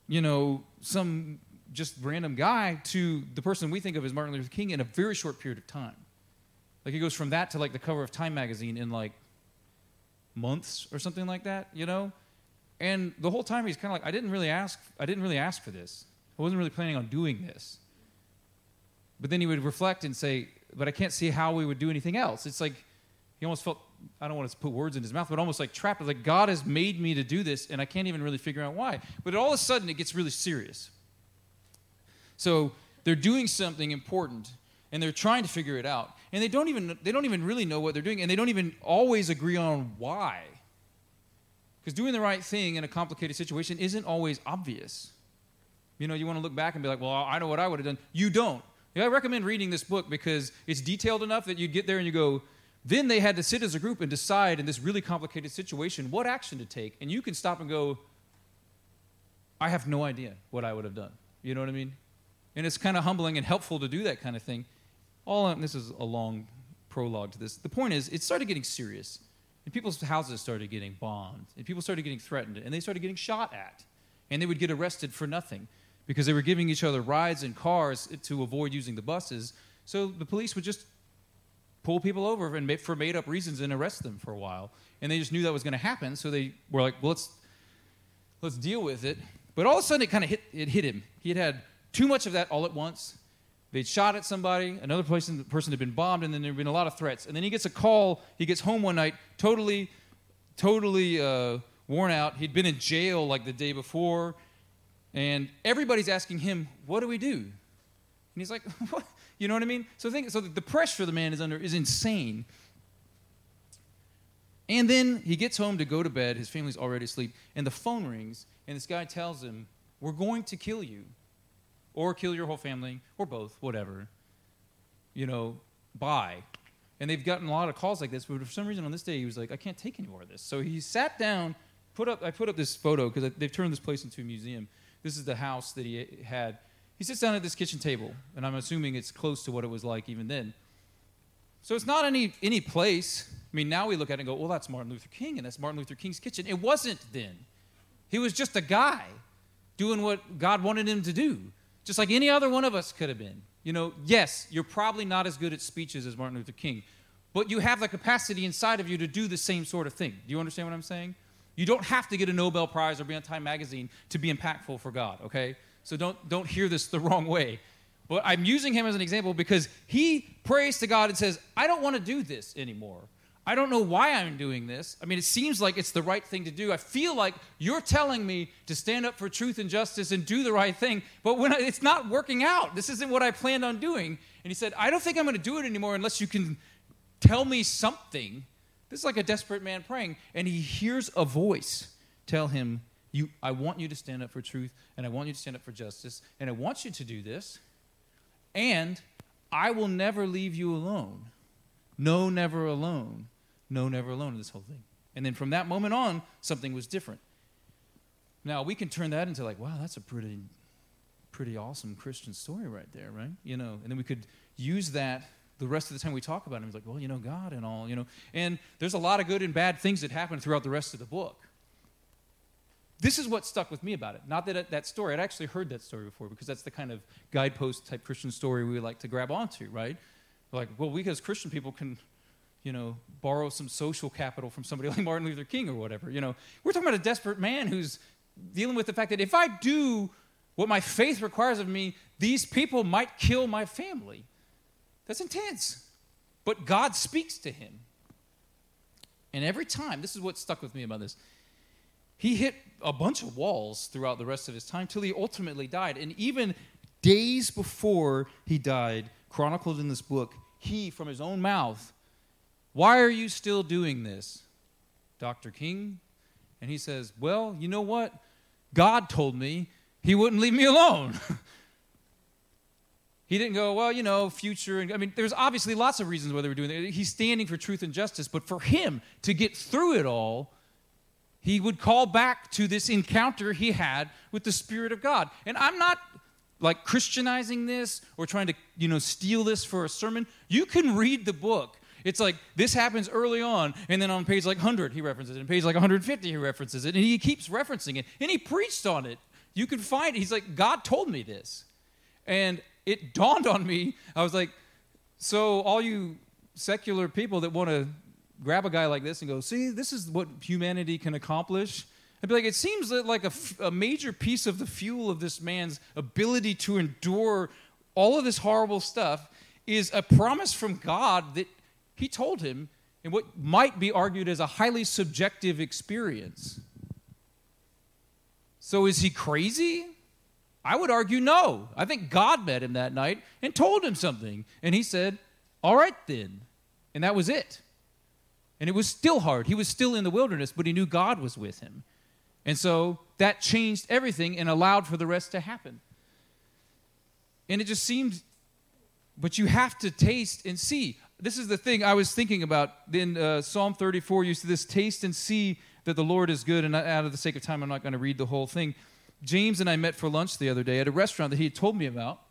you know, some just random guy to the person we think of as Martin Luther King in a very short period of time. Like he goes from that to like the cover of Time magazine in like months or something like that, you know? And the whole time he's kind of like, I didn't really ask, I didn't really ask for this. I wasn't really planning on doing this. But then he would reflect and say, but I can't see how we would do anything else. It's like he almost felt I don't want to put words in his mouth, but almost like trapped. Like God has made me to do this, and I can't even really figure out why. But all of a sudden, it gets really serious. So they're doing something important, and they're trying to figure it out, and they don't even they don't even really know what they're doing, and they don't even always agree on why. Because doing the right thing in a complicated situation isn't always obvious. You know, you want to look back and be like, well, I know what I would have done. You don't. I recommend reading this book because it's detailed enough that you get there and you go, then they had to sit as a group and decide in this really complicated situation what action to take. And you can stop and go, I have no idea what I would have done. You know what I mean? And it's kind of humbling and helpful to do that kind of thing. All this is a long prologue to this. The point is, it started getting serious. And people's houses started getting bombed. And people started getting threatened. And they started getting shot at. And they would get arrested for nothing because they were giving each other rides in cars to avoid using the buses. So the police would just pull people over and for made up reasons and arrest them for a while. And they just knew that was going to happen, so they were like, well, let's let's deal with it. But all of a sudden, it kind of hit it hit him. He had had too much of that all at once. They'd shot at somebody, another person, person had been bombed, and then there'd been a lot of threats. And then he gets a call. He gets home one night, totally, totally uh, worn out. He'd been in jail like the day before. And everybody's asking him, What do we do? And he's like, What? You know what I mean? So think so the pressure the man is under is insane. And then he gets home to go to bed, his family's already asleep, and the phone rings, and this guy tells him, we're going to kill you, or kill your whole family, or both, whatever. You know, bye. And they've gotten a lot of calls like this, but for some reason on this day he was like, I can't take any more of this. So he sat down, put up. I put up this photo because they've turned this place into a museum. This is the house that he had. He sits down at this kitchen table, and I'm assuming it's close to what it was like even then. So it's not any any place. I mean, now we look at it and go, well, that's Martin Luther King, and that's Martin Luther King's kitchen. It wasn't then. He was just a guy doing what God wanted him to do, just like any other one of us could have been. You know, yes, you're probably not as good at speeches as Martin Luther King, but you have the capacity inside of you to do the same sort of thing. Do you understand what I'm saying? You don't have to get a Nobel Prize or be on Time Magazine to be impactful for God, okay? So don't, don't hear this the wrong way. But I'm using him as an example because he prays to God and says, I don't want to do this anymore. I don't know why I'm doing this. I mean, it seems like it's the right thing to do. I feel like you're telling me to stand up for truth and justice and do the right thing, but when I, it's not working out, this isn't what I planned on doing. And he said, I don't think I'm going to do it anymore unless you can tell me something. This is like a desperate man praying, and he hears a voice tell him, you, I want you to stand up for truth, and I want you to stand up for justice, and I want you to do this, and I will never leave you alone. No, never alone. No, never alone in this whole thing. And then from that moment on, something was different. Now we can turn that into like, wow, that's a pretty, pretty awesome Christian story right there, right? You know, and then we could use that the rest of the time we talk about him. He's like, well, you know, God and all, you know. And there's a lot of good and bad things that happen throughout the rest of the book. This is what stuck with me about it. Not that it, that story, I'd actually heard that story before because that's the kind of guidepost type Christian story we like to grab onto, right? Like, well, we as Christian people can, you know, borrow some social capital from somebody like Martin Luther King or whatever. You know, we're talking about a desperate man who's dealing with the fact that if I do what my faith requires of me, these people might kill my family. That's intense. But God speaks to him. And every time, this is what stuck with me about this. He hit a bunch of walls throughout the rest of his time till he ultimately died. And even days before he died, chronicled in this book, he, from his own mouth, Why are you still doing this, Dr. King? And he says, Well, you know what? God told me he wouldn't leave me alone. he didn't go, Well, you know, future. And, I mean, there's obviously lots of reasons why they were doing it. He's standing for truth and justice, but for him to get through it all, he would call back to this encounter he had with the Spirit of God. And I'm not like Christianizing this or trying to, you know, steal this for a sermon. You can read the book. It's like this happens early on, and then on page like 100, he references it. And page like 150, he references it. And he keeps referencing it. And he preached on it. You can find it. He's like, God told me this. And it dawned on me. I was like, so all you secular people that want to grab a guy like this and go, see, this is what humanity can accomplish. I'd be like, it seems like a, f- a major piece of the fuel of this man's ability to endure all of this horrible stuff is a promise from God that he told him in what might be argued as a highly subjective experience. So is he crazy? I would argue no. I think God met him that night and told him something. And he said, All right then. And that was it. And it was still hard. He was still in the wilderness, but he knew God was with him. And so that changed everything and allowed for the rest to happen. And it just seemed, but you have to taste and see. This is the thing I was thinking about in uh, Psalm 34. You see this taste and see that the Lord is good. And out of the sake of time, I'm not going to read the whole thing. James and I met for lunch the other day at a restaurant that he had told me about.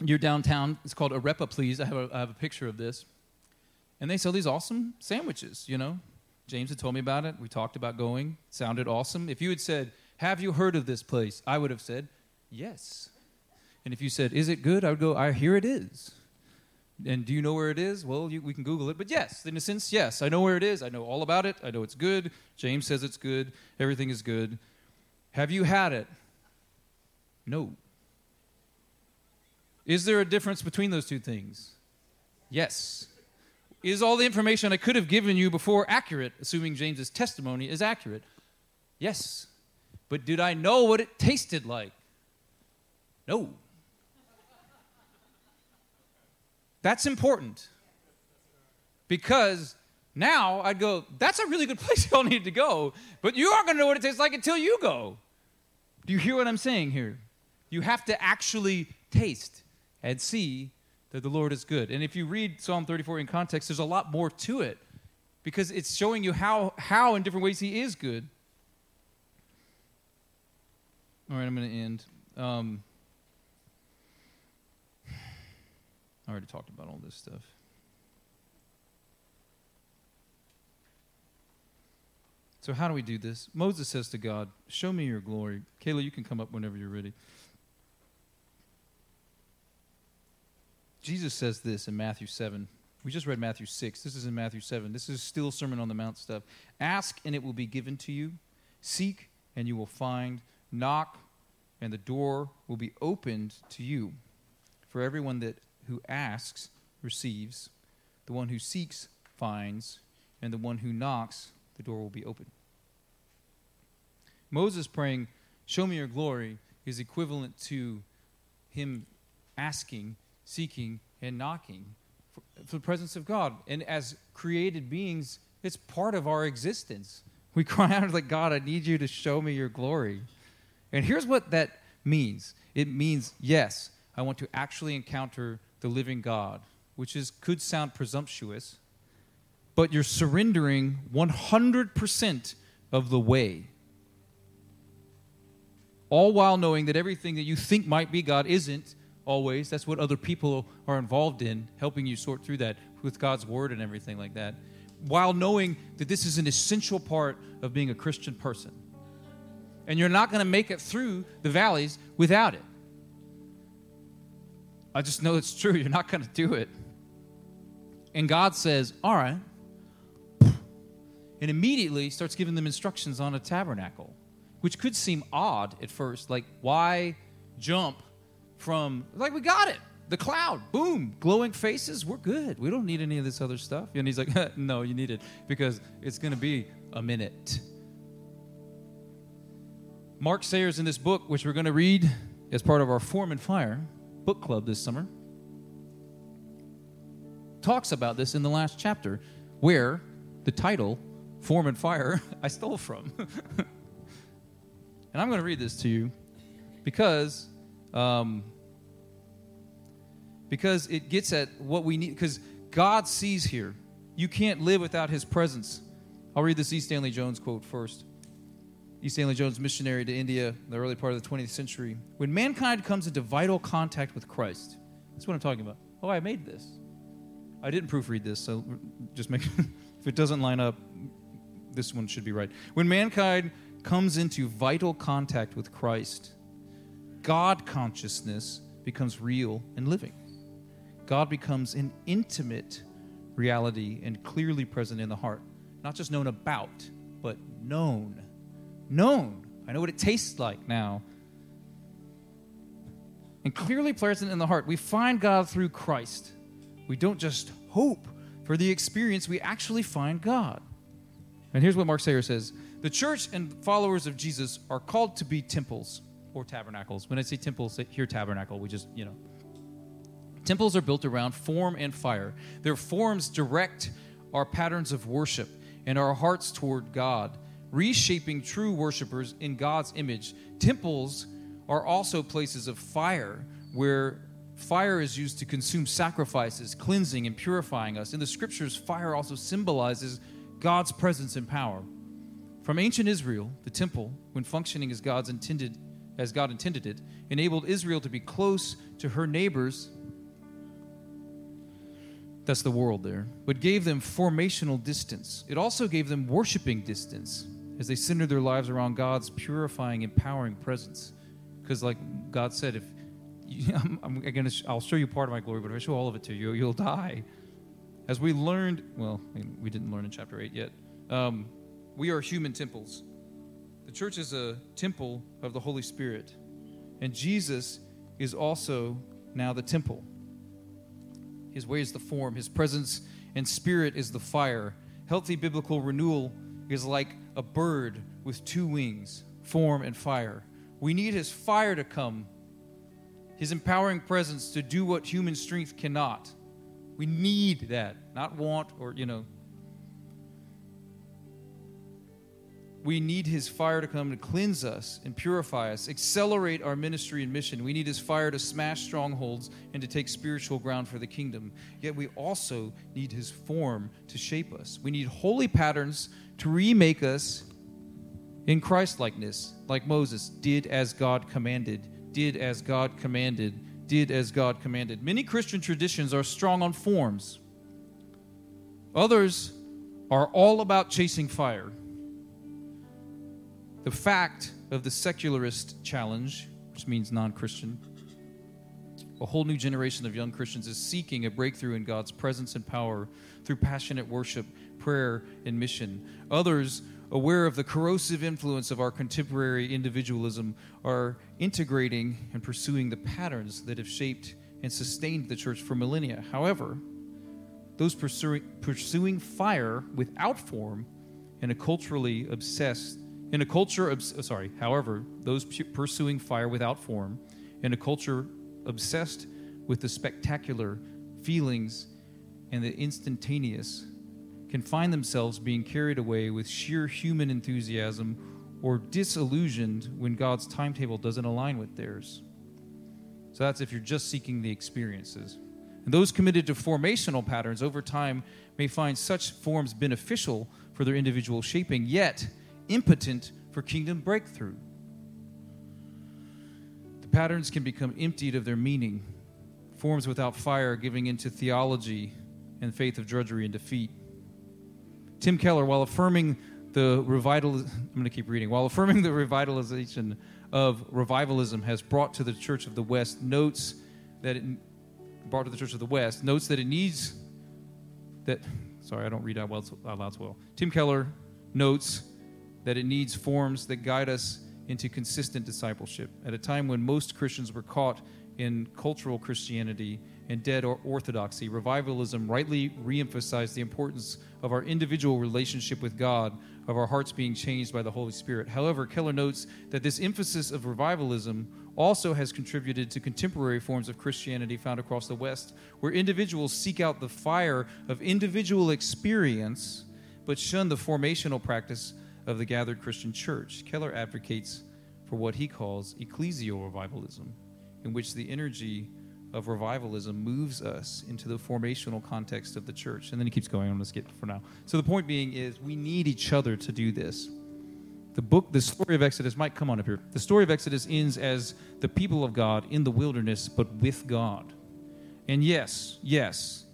You're downtown. It's called Arepa Please. I have a, I have a picture of this. And they sell these awesome sandwiches, you know. James had told me about it. We talked about going. It Sounded awesome. If you had said, Have you heard of this place? I would have said, Yes. And if you said, Is it good? I would go, I hear it is. And do you know where it is? Well, you, we can Google it. But yes, in a sense, yes. I know where it is. I know all about it. I know it's good. James says it's good. Everything is good. Have you had it? No. Is there a difference between those two things? Yes. Is all the information I could have given you before accurate, assuming James's testimony is accurate? Yes. But did I know what it tasted like? No. That's important. Because now I'd go, that's a really good place y'all need to go, but you aren't going to know what it tastes like until you go. Do you hear what I'm saying here? You have to actually taste and see that the Lord is good. And if you read Psalm 34 in context, there's a lot more to it because it's showing you how, how in different ways He is good. All right, I'm going to end. Um, I already talked about all this stuff. So, how do we do this? Moses says to God, Show me your glory. Kayla, you can come up whenever you're ready. Jesus says this in Matthew 7. We just read Matthew 6. This is in Matthew 7. This is still Sermon on the Mount stuff. Ask, and it will be given to you. Seek, and you will find. Knock, and the door will be opened to you. For everyone that who asks receives, the one who seeks finds, and the one who knocks the door will be open. Moses praying, Show me your glory, is equivalent to him asking, seeking, and knocking for, for, the presence of God. And as created beings, it's part of our existence. We cry out like, God, I need you to show me your glory. And here's what that means it means, yes, I want to actually encounter the living God, which is could sound presumptuous, but you're surrendering 100% of the way. All while knowing that everything that you think might be God isn't always. That's what other people are involved in, helping you sort through that with God's word and everything like that. While knowing that this is an essential part of being a Christian person. And you're not going to make it through the valleys without it. I just know it's true. You're not going to do it. And God says, All right, and immediately starts giving them instructions on a tabernacle, which could seem odd at first. Like, why jump from, like, we got it. The cloud, boom, glowing faces, we're good. We don't need any of this other stuff. And he's like, no, you need it because it's going to be a minute. Mark Sayers in this book, which we're going to read as part of our Form and Fire book club this summer, talks about this in the last chapter, where the title form and fire I stole from. and I'm going to read this to you because um, because it gets at what we need. Because God sees here. You can't live without His presence. I'll read this E. Stanley Jones quote first. E. Stanley Jones, missionary to India in the early part of the 20th century. When mankind comes into vital contact with Christ, that's what I'm talking about. Oh, I made this. I didn't proofread this, so just make if it doesn't line up, this one should be right. When mankind comes into vital contact with Christ, God consciousness becomes real and living. God becomes an intimate reality and clearly present in the heart. Not just known about, but known. Known. I know what it tastes like now. And clearly present in the heart. We find God through Christ. We don't just hope for the experience, we actually find God. And here's what Mark Sayer says The church and followers of Jesus are called to be temples or tabernacles. When I say temples, here tabernacle, we just, you know. Temples are built around form and fire. Their forms direct our patterns of worship and our hearts toward God, reshaping true worshipers in God's image. Temples are also places of fire where fire is used to consume sacrifices, cleansing and purifying us. In the scriptures, fire also symbolizes God's presence and power. From ancient Israel, the temple, when functioning as God's intended as God intended it, enabled Israel to be close to her neighbors. That's the world there. But gave them formational distance. It also gave them worshiping distance as they centered their lives around God's purifying, empowering presence. Because, like God said, if you, I'm, I'm gonna, I'll show you part of my glory, but if I show all of it to you, you'll die. As we learned, well, we didn't learn in chapter 8 yet, um, we are human temples. The church is a temple of the Holy Spirit, and Jesus is also now the temple. His way is the form, His presence and spirit is the fire. Healthy biblical renewal is like a bird with two wings, form and fire. We need His fire to come, His empowering presence to do what human strength cannot. We need that, not want or, you know. We need his fire to come to cleanse us and purify us, accelerate our ministry and mission. We need his fire to smash strongholds and to take spiritual ground for the kingdom. Yet we also need his form to shape us. We need holy patterns to remake us in Christ likeness, like Moses did as God commanded, did as God commanded, did as God commanded. Many Christian traditions are strong on forms, others are all about chasing fire. The fact of the secularist challenge, which means non Christian, a whole new generation of young Christians is seeking a breakthrough in God's presence and power through passionate worship, prayer, and mission. Others, aware of the corrosive influence of our contemporary individualism, are integrating and pursuing the patterns that have shaped and sustained the church for millennia. However, those pursuing, pursuing fire without form in a culturally obsessed in a culture, obs- oh, sorry, however, those pursuing fire without form, in a culture obsessed with the spectacular feelings and the instantaneous, can find themselves being carried away with sheer human enthusiasm or disillusioned when God's timetable doesn't align with theirs. So that's if you're just seeking the experiences. And those committed to formational patterns over time may find such forms beneficial for their individual shaping, yet, impotent for kingdom breakthrough. The patterns can become emptied of their meaning, forms without fire giving into theology and faith of drudgery and defeat. Tim Keller, while affirming the revital, I'm going to keep reading, while affirming the revitalization of revivalism has brought to the Church of the West, notes that it brought to the Church of the West, notes that it needs that. Sorry, I don't read out, out loud well. Tim Keller notes that it needs forms that guide us into consistent discipleship. At a time when most Christians were caught in cultural Christianity and dead orthodoxy, revivalism rightly reemphasized the importance of our individual relationship with God, of our hearts being changed by the Holy Spirit. However, Keller notes that this emphasis of revivalism also has contributed to contemporary forms of Christianity found across the West, where individuals seek out the fire of individual experience but shun the formational practice of the gathered Christian church. Keller advocates for what he calls ecclesial revivalism, in which the energy of revivalism moves us into the formational context of the church. And then he keeps going. I'm going to skip for now. So the point being is we need each other to do this. The book, the story of Exodus, might come on up here. The story of Exodus ends as the people of God in the wilderness, but with God. And yes, yes,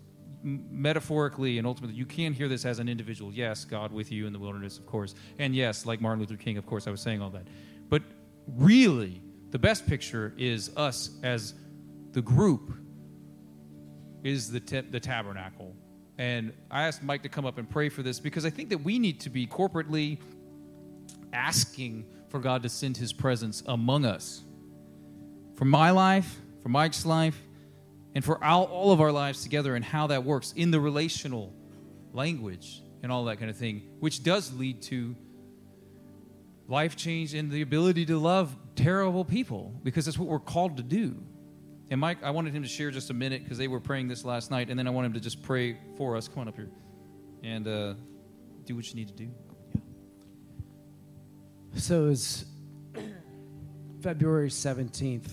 metaphorically and ultimately, you can hear this as an individual. Yes, God with you in the wilderness, of course. And yes, like Martin Luther King, of course, I was saying all that. But really, the best picture is us as the group is the, te- the tabernacle. And I asked Mike to come up and pray for this because I think that we need to be corporately asking for God to send his presence among us. For my life, for Mike's life, and for all, all of our lives together and how that works in the relational language and all that kind of thing, which does lead to life change and the ability to love terrible people because that's what we're called to do. And Mike, I wanted him to share just a minute because they were praying this last night, and then I want him to just pray for us. Come on up here and uh, do what you need to do. So it's February 17th,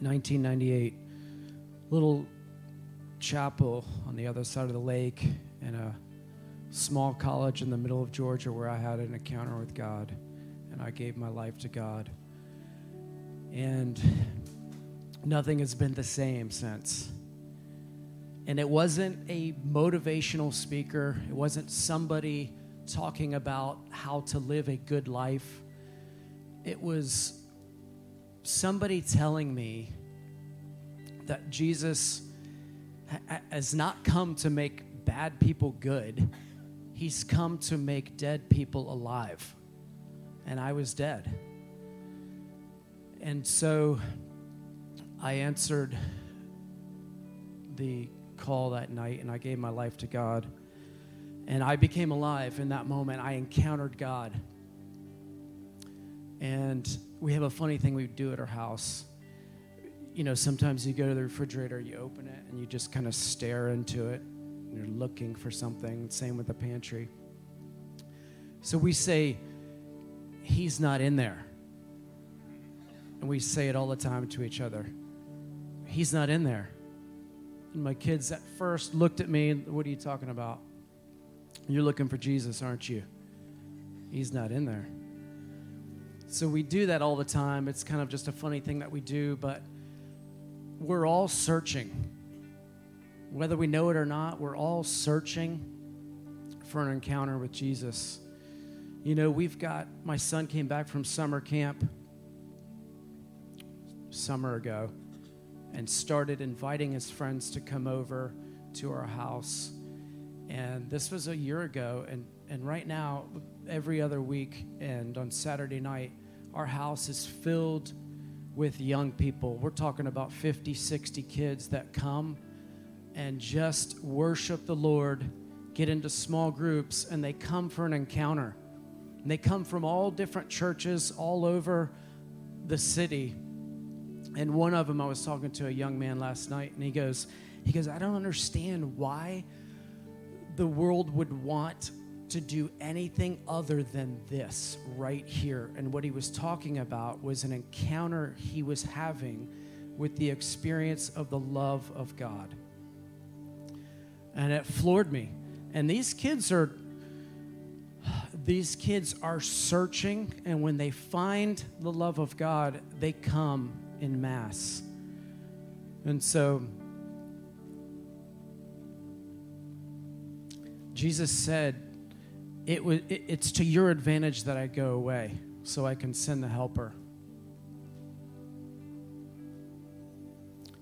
1998 little chapel on the other side of the lake in a small college in the middle of Georgia where I had an encounter with God and I gave my life to God. And nothing has been the same since. And it wasn't a motivational speaker, it wasn't somebody talking about how to live a good life. It was somebody telling me that Jesus has not come to make bad people good, he's come to make dead people alive. And I was dead. And so I answered the call that night and I gave my life to God. And I became alive in that moment. I encountered God. And we have a funny thing we do at our house you know, sometimes you go to the refrigerator, you open it, and you just kind of stare into it. you're looking for something. Same with the pantry. So we say, He's not in there. And we say it all the time to each other He's not in there. And my kids at first looked at me, What are you talking about? You're looking for Jesus, aren't you? He's not in there. So we do that all the time. It's kind of just a funny thing that we do, but we're all searching. Whether we know it or not, we're all searching for an encounter with Jesus. You know, we've got, my son came back from summer camp summer ago and started inviting his friends to come over to our house. And this was a year ago. And, and right now, every other week and on Saturday night, our house is filled with young people. We're talking about 50, 60 kids that come and just worship the Lord, get into small groups, and they come for an encounter. And they come from all different churches all over the city. And one of them, I was talking to a young man last night, and he goes, he goes, I don't understand why the world would want to do anything other than this right here. And what he was talking about was an encounter he was having with the experience of the love of God. And it floored me. And these kids are these kids are searching and when they find the love of God, they come in mass. And so Jesus said, it was, it, It's to your advantage that I go away so I can send the helper.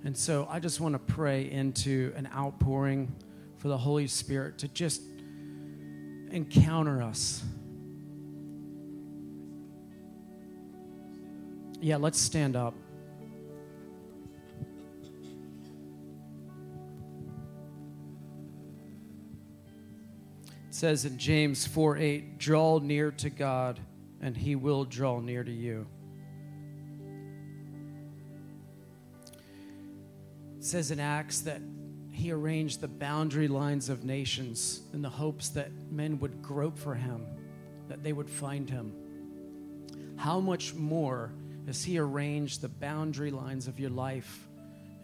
And so I just want to pray into an outpouring for the Holy Spirit to just encounter us. Yeah, let's stand up. Says in James 4 8, draw near to God, and he will draw near to you. It says in Acts that he arranged the boundary lines of nations in the hopes that men would grope for him, that they would find him. How much more has he arranged the boundary lines of your life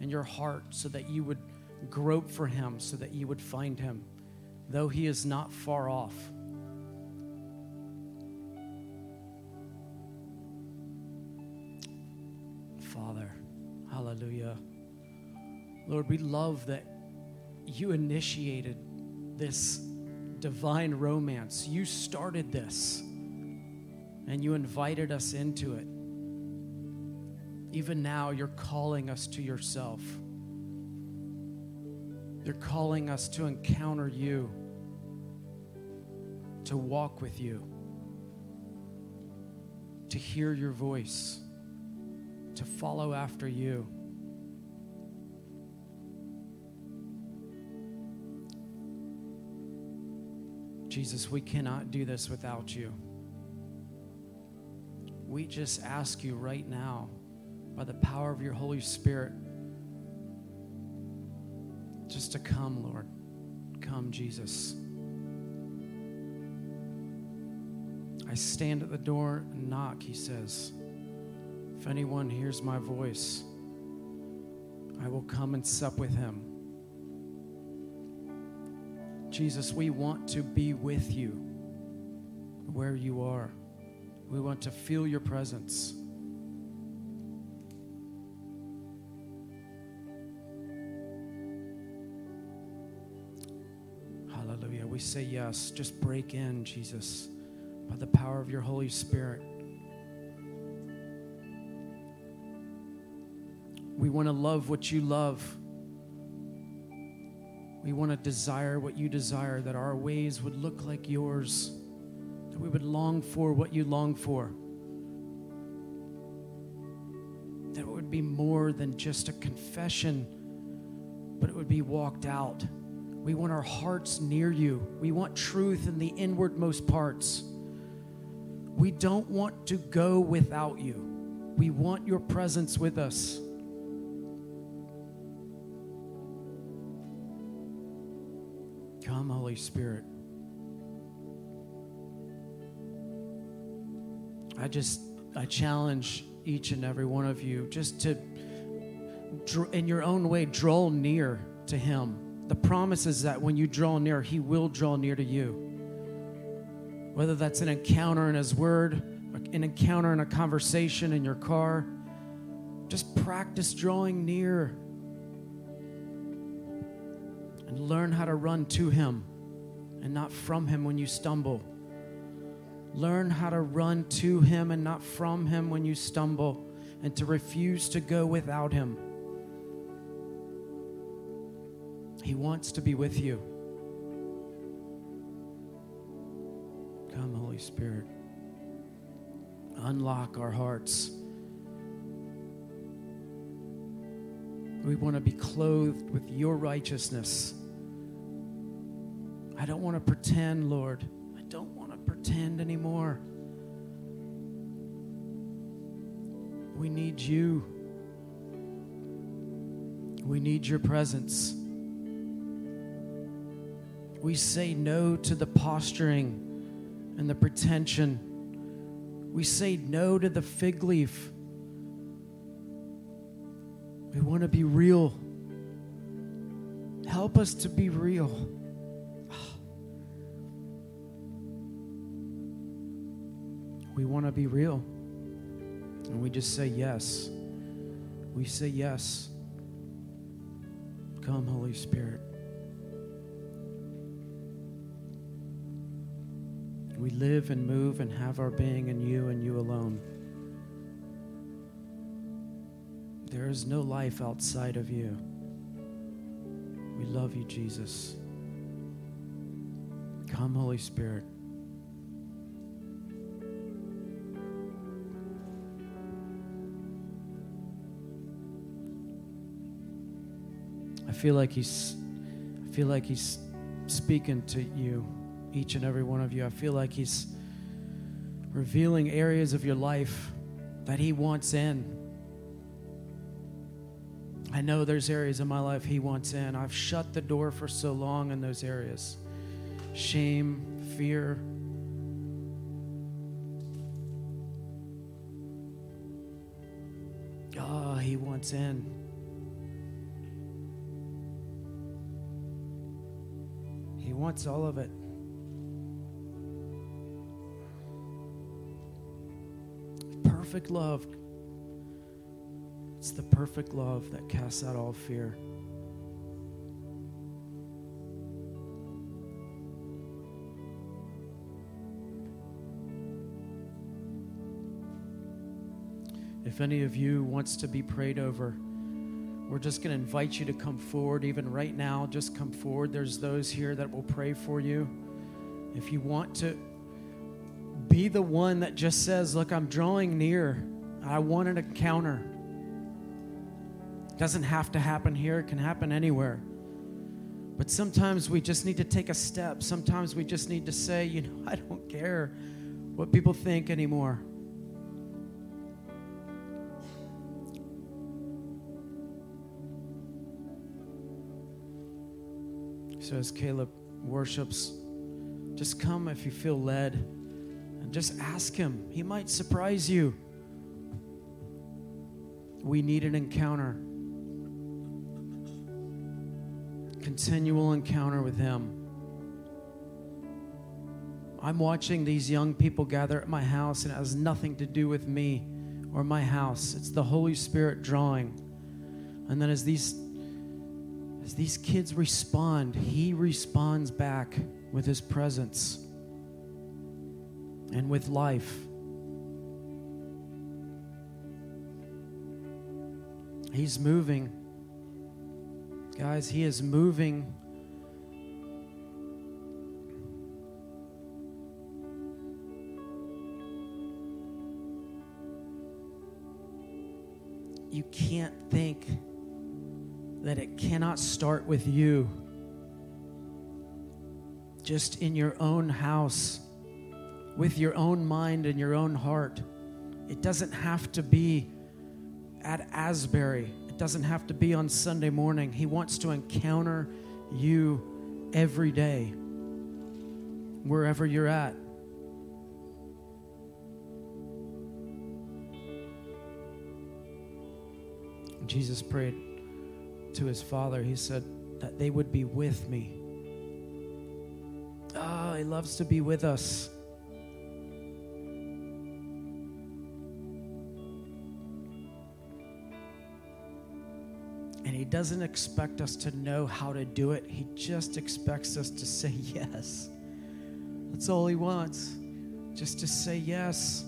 and your heart so that you would grope for him, so that you would find him? Though he is not far off. Father, hallelujah. Lord, we love that you initiated this divine romance. You started this and you invited us into it. Even now, you're calling us to yourself. You're calling us to encounter you to walk with you, to hear your voice, to follow after you. Jesus, we cannot do this without you. We just ask you right now, by the power of your Holy Spirit, just to come, Lord. Come, Jesus. I stand at the door and knock, he says. If anyone hears my voice, I will come and sup with him. Jesus, we want to be with you where you are. We want to feel your presence. We say yes. Just break in, Jesus by the power of your Holy Spirit. We want to love what you love. We want to desire what you desire, that our ways would look like yours, that we would long for what you long for, that it would be more than just a confession, but it would be walked out. We want our hearts near you. We want truth in the inwardmost parts. We don't want to go without you. We want your presence with us. Come, Holy Spirit. I just, I challenge each and every one of you just to, in your own way, draw near to Him. The promise is that when you draw near, He will draw near to you. Whether that's an encounter in His Word, an encounter in a conversation in your car, just practice drawing near and learn how to run to Him and not from Him when you stumble. Learn how to run to Him and not from Him when you stumble, and to refuse to go without Him. He wants to be with you. Come, Holy Spirit. Unlock our hearts. We want to be clothed with your righteousness. I don't want to pretend, Lord. I don't want to pretend anymore. We need you. We need your presence. We say no to the posturing and the pretension. We say no to the fig leaf. We want to be real. Help us to be real. We want to be real. And we just say yes. We say yes. Come, Holy Spirit. We live and move and have our being in you and you alone. There is no life outside of you. We love you, Jesus. Come, Holy Spirit. I feel like he's I feel like he's speaking to you, each and every one of you. I feel like he's revealing areas of your life that he wants in. I know there's areas in my life he wants in. I've shut the door for so long in those areas. Shame, fear, Oh, he wants in. He wants all of it. Perfect love. It's the perfect love that casts out all fear. If any of you wants to be prayed over, we're just going to invite you to come forward even right now. Just come forward. There's those here that will pray for you. If you want to be the one that just says, Look, I'm drawing near, I want an encounter. It doesn't have to happen here, it can happen anywhere. But sometimes we just need to take a step. Sometimes we just need to say, You know, I don't care what people think anymore. So as Caleb worships, just come if you feel led and just ask him. He might surprise you. We need an encounter. Continual encounter with him. I'm watching these young people gather at my house, and it has nothing to do with me or my house. It's the Holy Spirit drawing. And then as these as these kids respond, he responds back with his presence and with life. He's moving. Guys, he is moving. You can't think that it cannot start with you. Just in your own house, with your own mind and your own heart. It doesn't have to be at Asbury, it doesn't have to be on Sunday morning. He wants to encounter you every day, wherever you're at. Jesus prayed to his father, he said that they would be with me. Ah, oh, he loves to be with us. He doesn't expect us to know how to do it. He just expects us to say yes. That's all he wants. Just to say yes.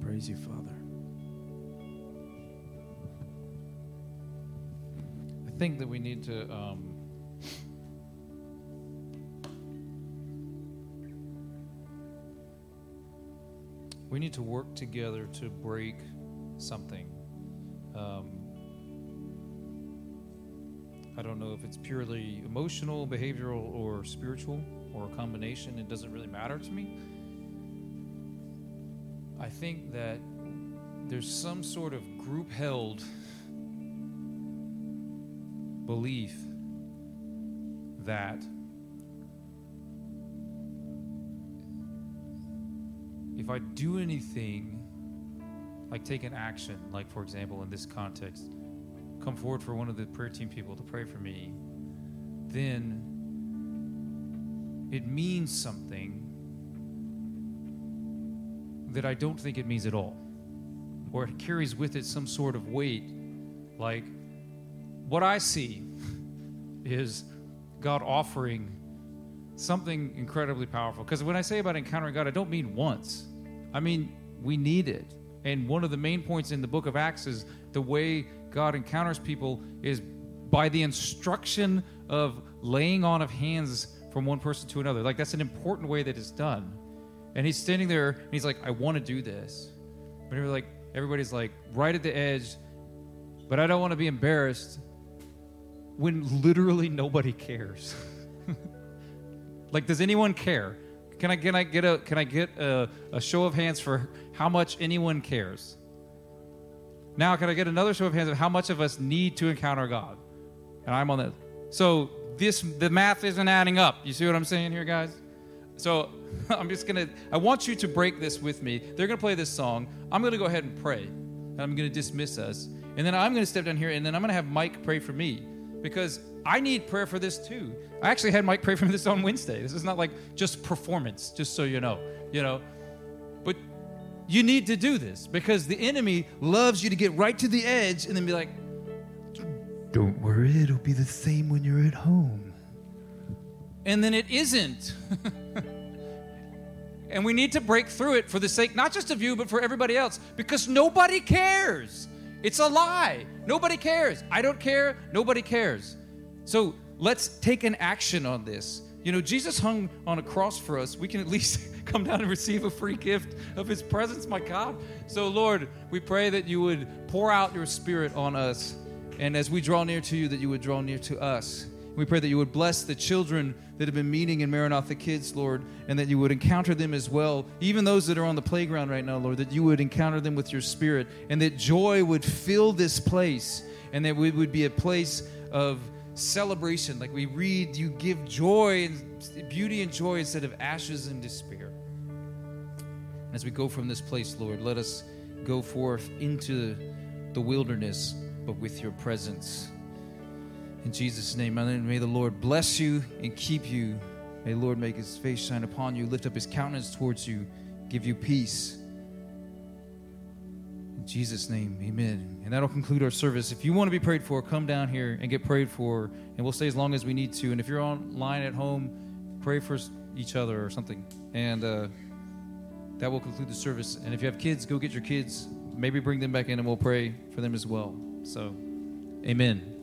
Praise you, Father. I think that we need to. Um, we need to work together to break something. Um, I don't know if it's purely emotional, behavioral, or spiritual, or a combination. It doesn't really matter to me. I think that there's some sort of group held belief that if I do anything, like take an action, like for example, in this context, come forward for one of the prayer team people to pray for me, then it means something that I don't think it means at all. Or it carries with it some sort of weight. Like, what I see is God offering something incredibly powerful. Because when I say about encountering God, I don't mean once, I mean, we need it. And one of the main points in the book of Acts is the way God encounters people is by the instruction of laying on of hands from one person to another. Like, that's an important way that it's done. And he's standing there and he's like, I want to do this. But you're like, everybody's like right at the edge, but I don't want to be embarrassed when literally nobody cares. like, does anyone care? Can I, can I get a can I get a, a show of hands for how much anyone cares? Now, can I get another show of hands of how much of us need to encounter God? And I'm on that. So this the math isn't adding up. You see what I'm saying here, guys? So I'm just gonna. I want you to break this with me. They're gonna play this song. I'm gonna go ahead and pray. And I'm gonna dismiss us, and then I'm gonna step down here, and then I'm gonna have Mike pray for me because I need prayer for this too. I actually had Mike pray for this on Wednesday. This is not like just performance, just so you know. You know, but you need to do this because the enemy loves you to get right to the edge and then be like, "Don't worry, it'll be the same when you're at home." And then it isn't. And we need to break through it for the sake not just of you, but for everybody else because nobody cares. It's a lie. Nobody cares. I don't care. Nobody cares. So let's take an action on this. You know, Jesus hung on a cross for us. We can at least come down and receive a free gift of his presence, my God. So, Lord, we pray that you would pour out your spirit on us. And as we draw near to you, that you would draw near to us. We pray that you would bless the children that have been meeting in Maranatha Kids, Lord, and that you would encounter them as well. Even those that are on the playground right now, Lord, that you would encounter them with your spirit, and that joy would fill this place, and that we would be a place of celebration. Like we read, you give joy and beauty and joy instead of ashes and despair. As we go from this place, Lord, let us go forth into the wilderness, but with your presence. In Jesus' name, may the Lord bless you and keep you. May the Lord make his face shine upon you, lift up his countenance towards you, give you peace. In Jesus' name, amen. And that'll conclude our service. If you want to be prayed for, come down here and get prayed for, and we'll stay as long as we need to. And if you're online at home, pray for each other or something. And uh, that will conclude the service. And if you have kids, go get your kids. Maybe bring them back in and we'll pray for them as well. So, amen.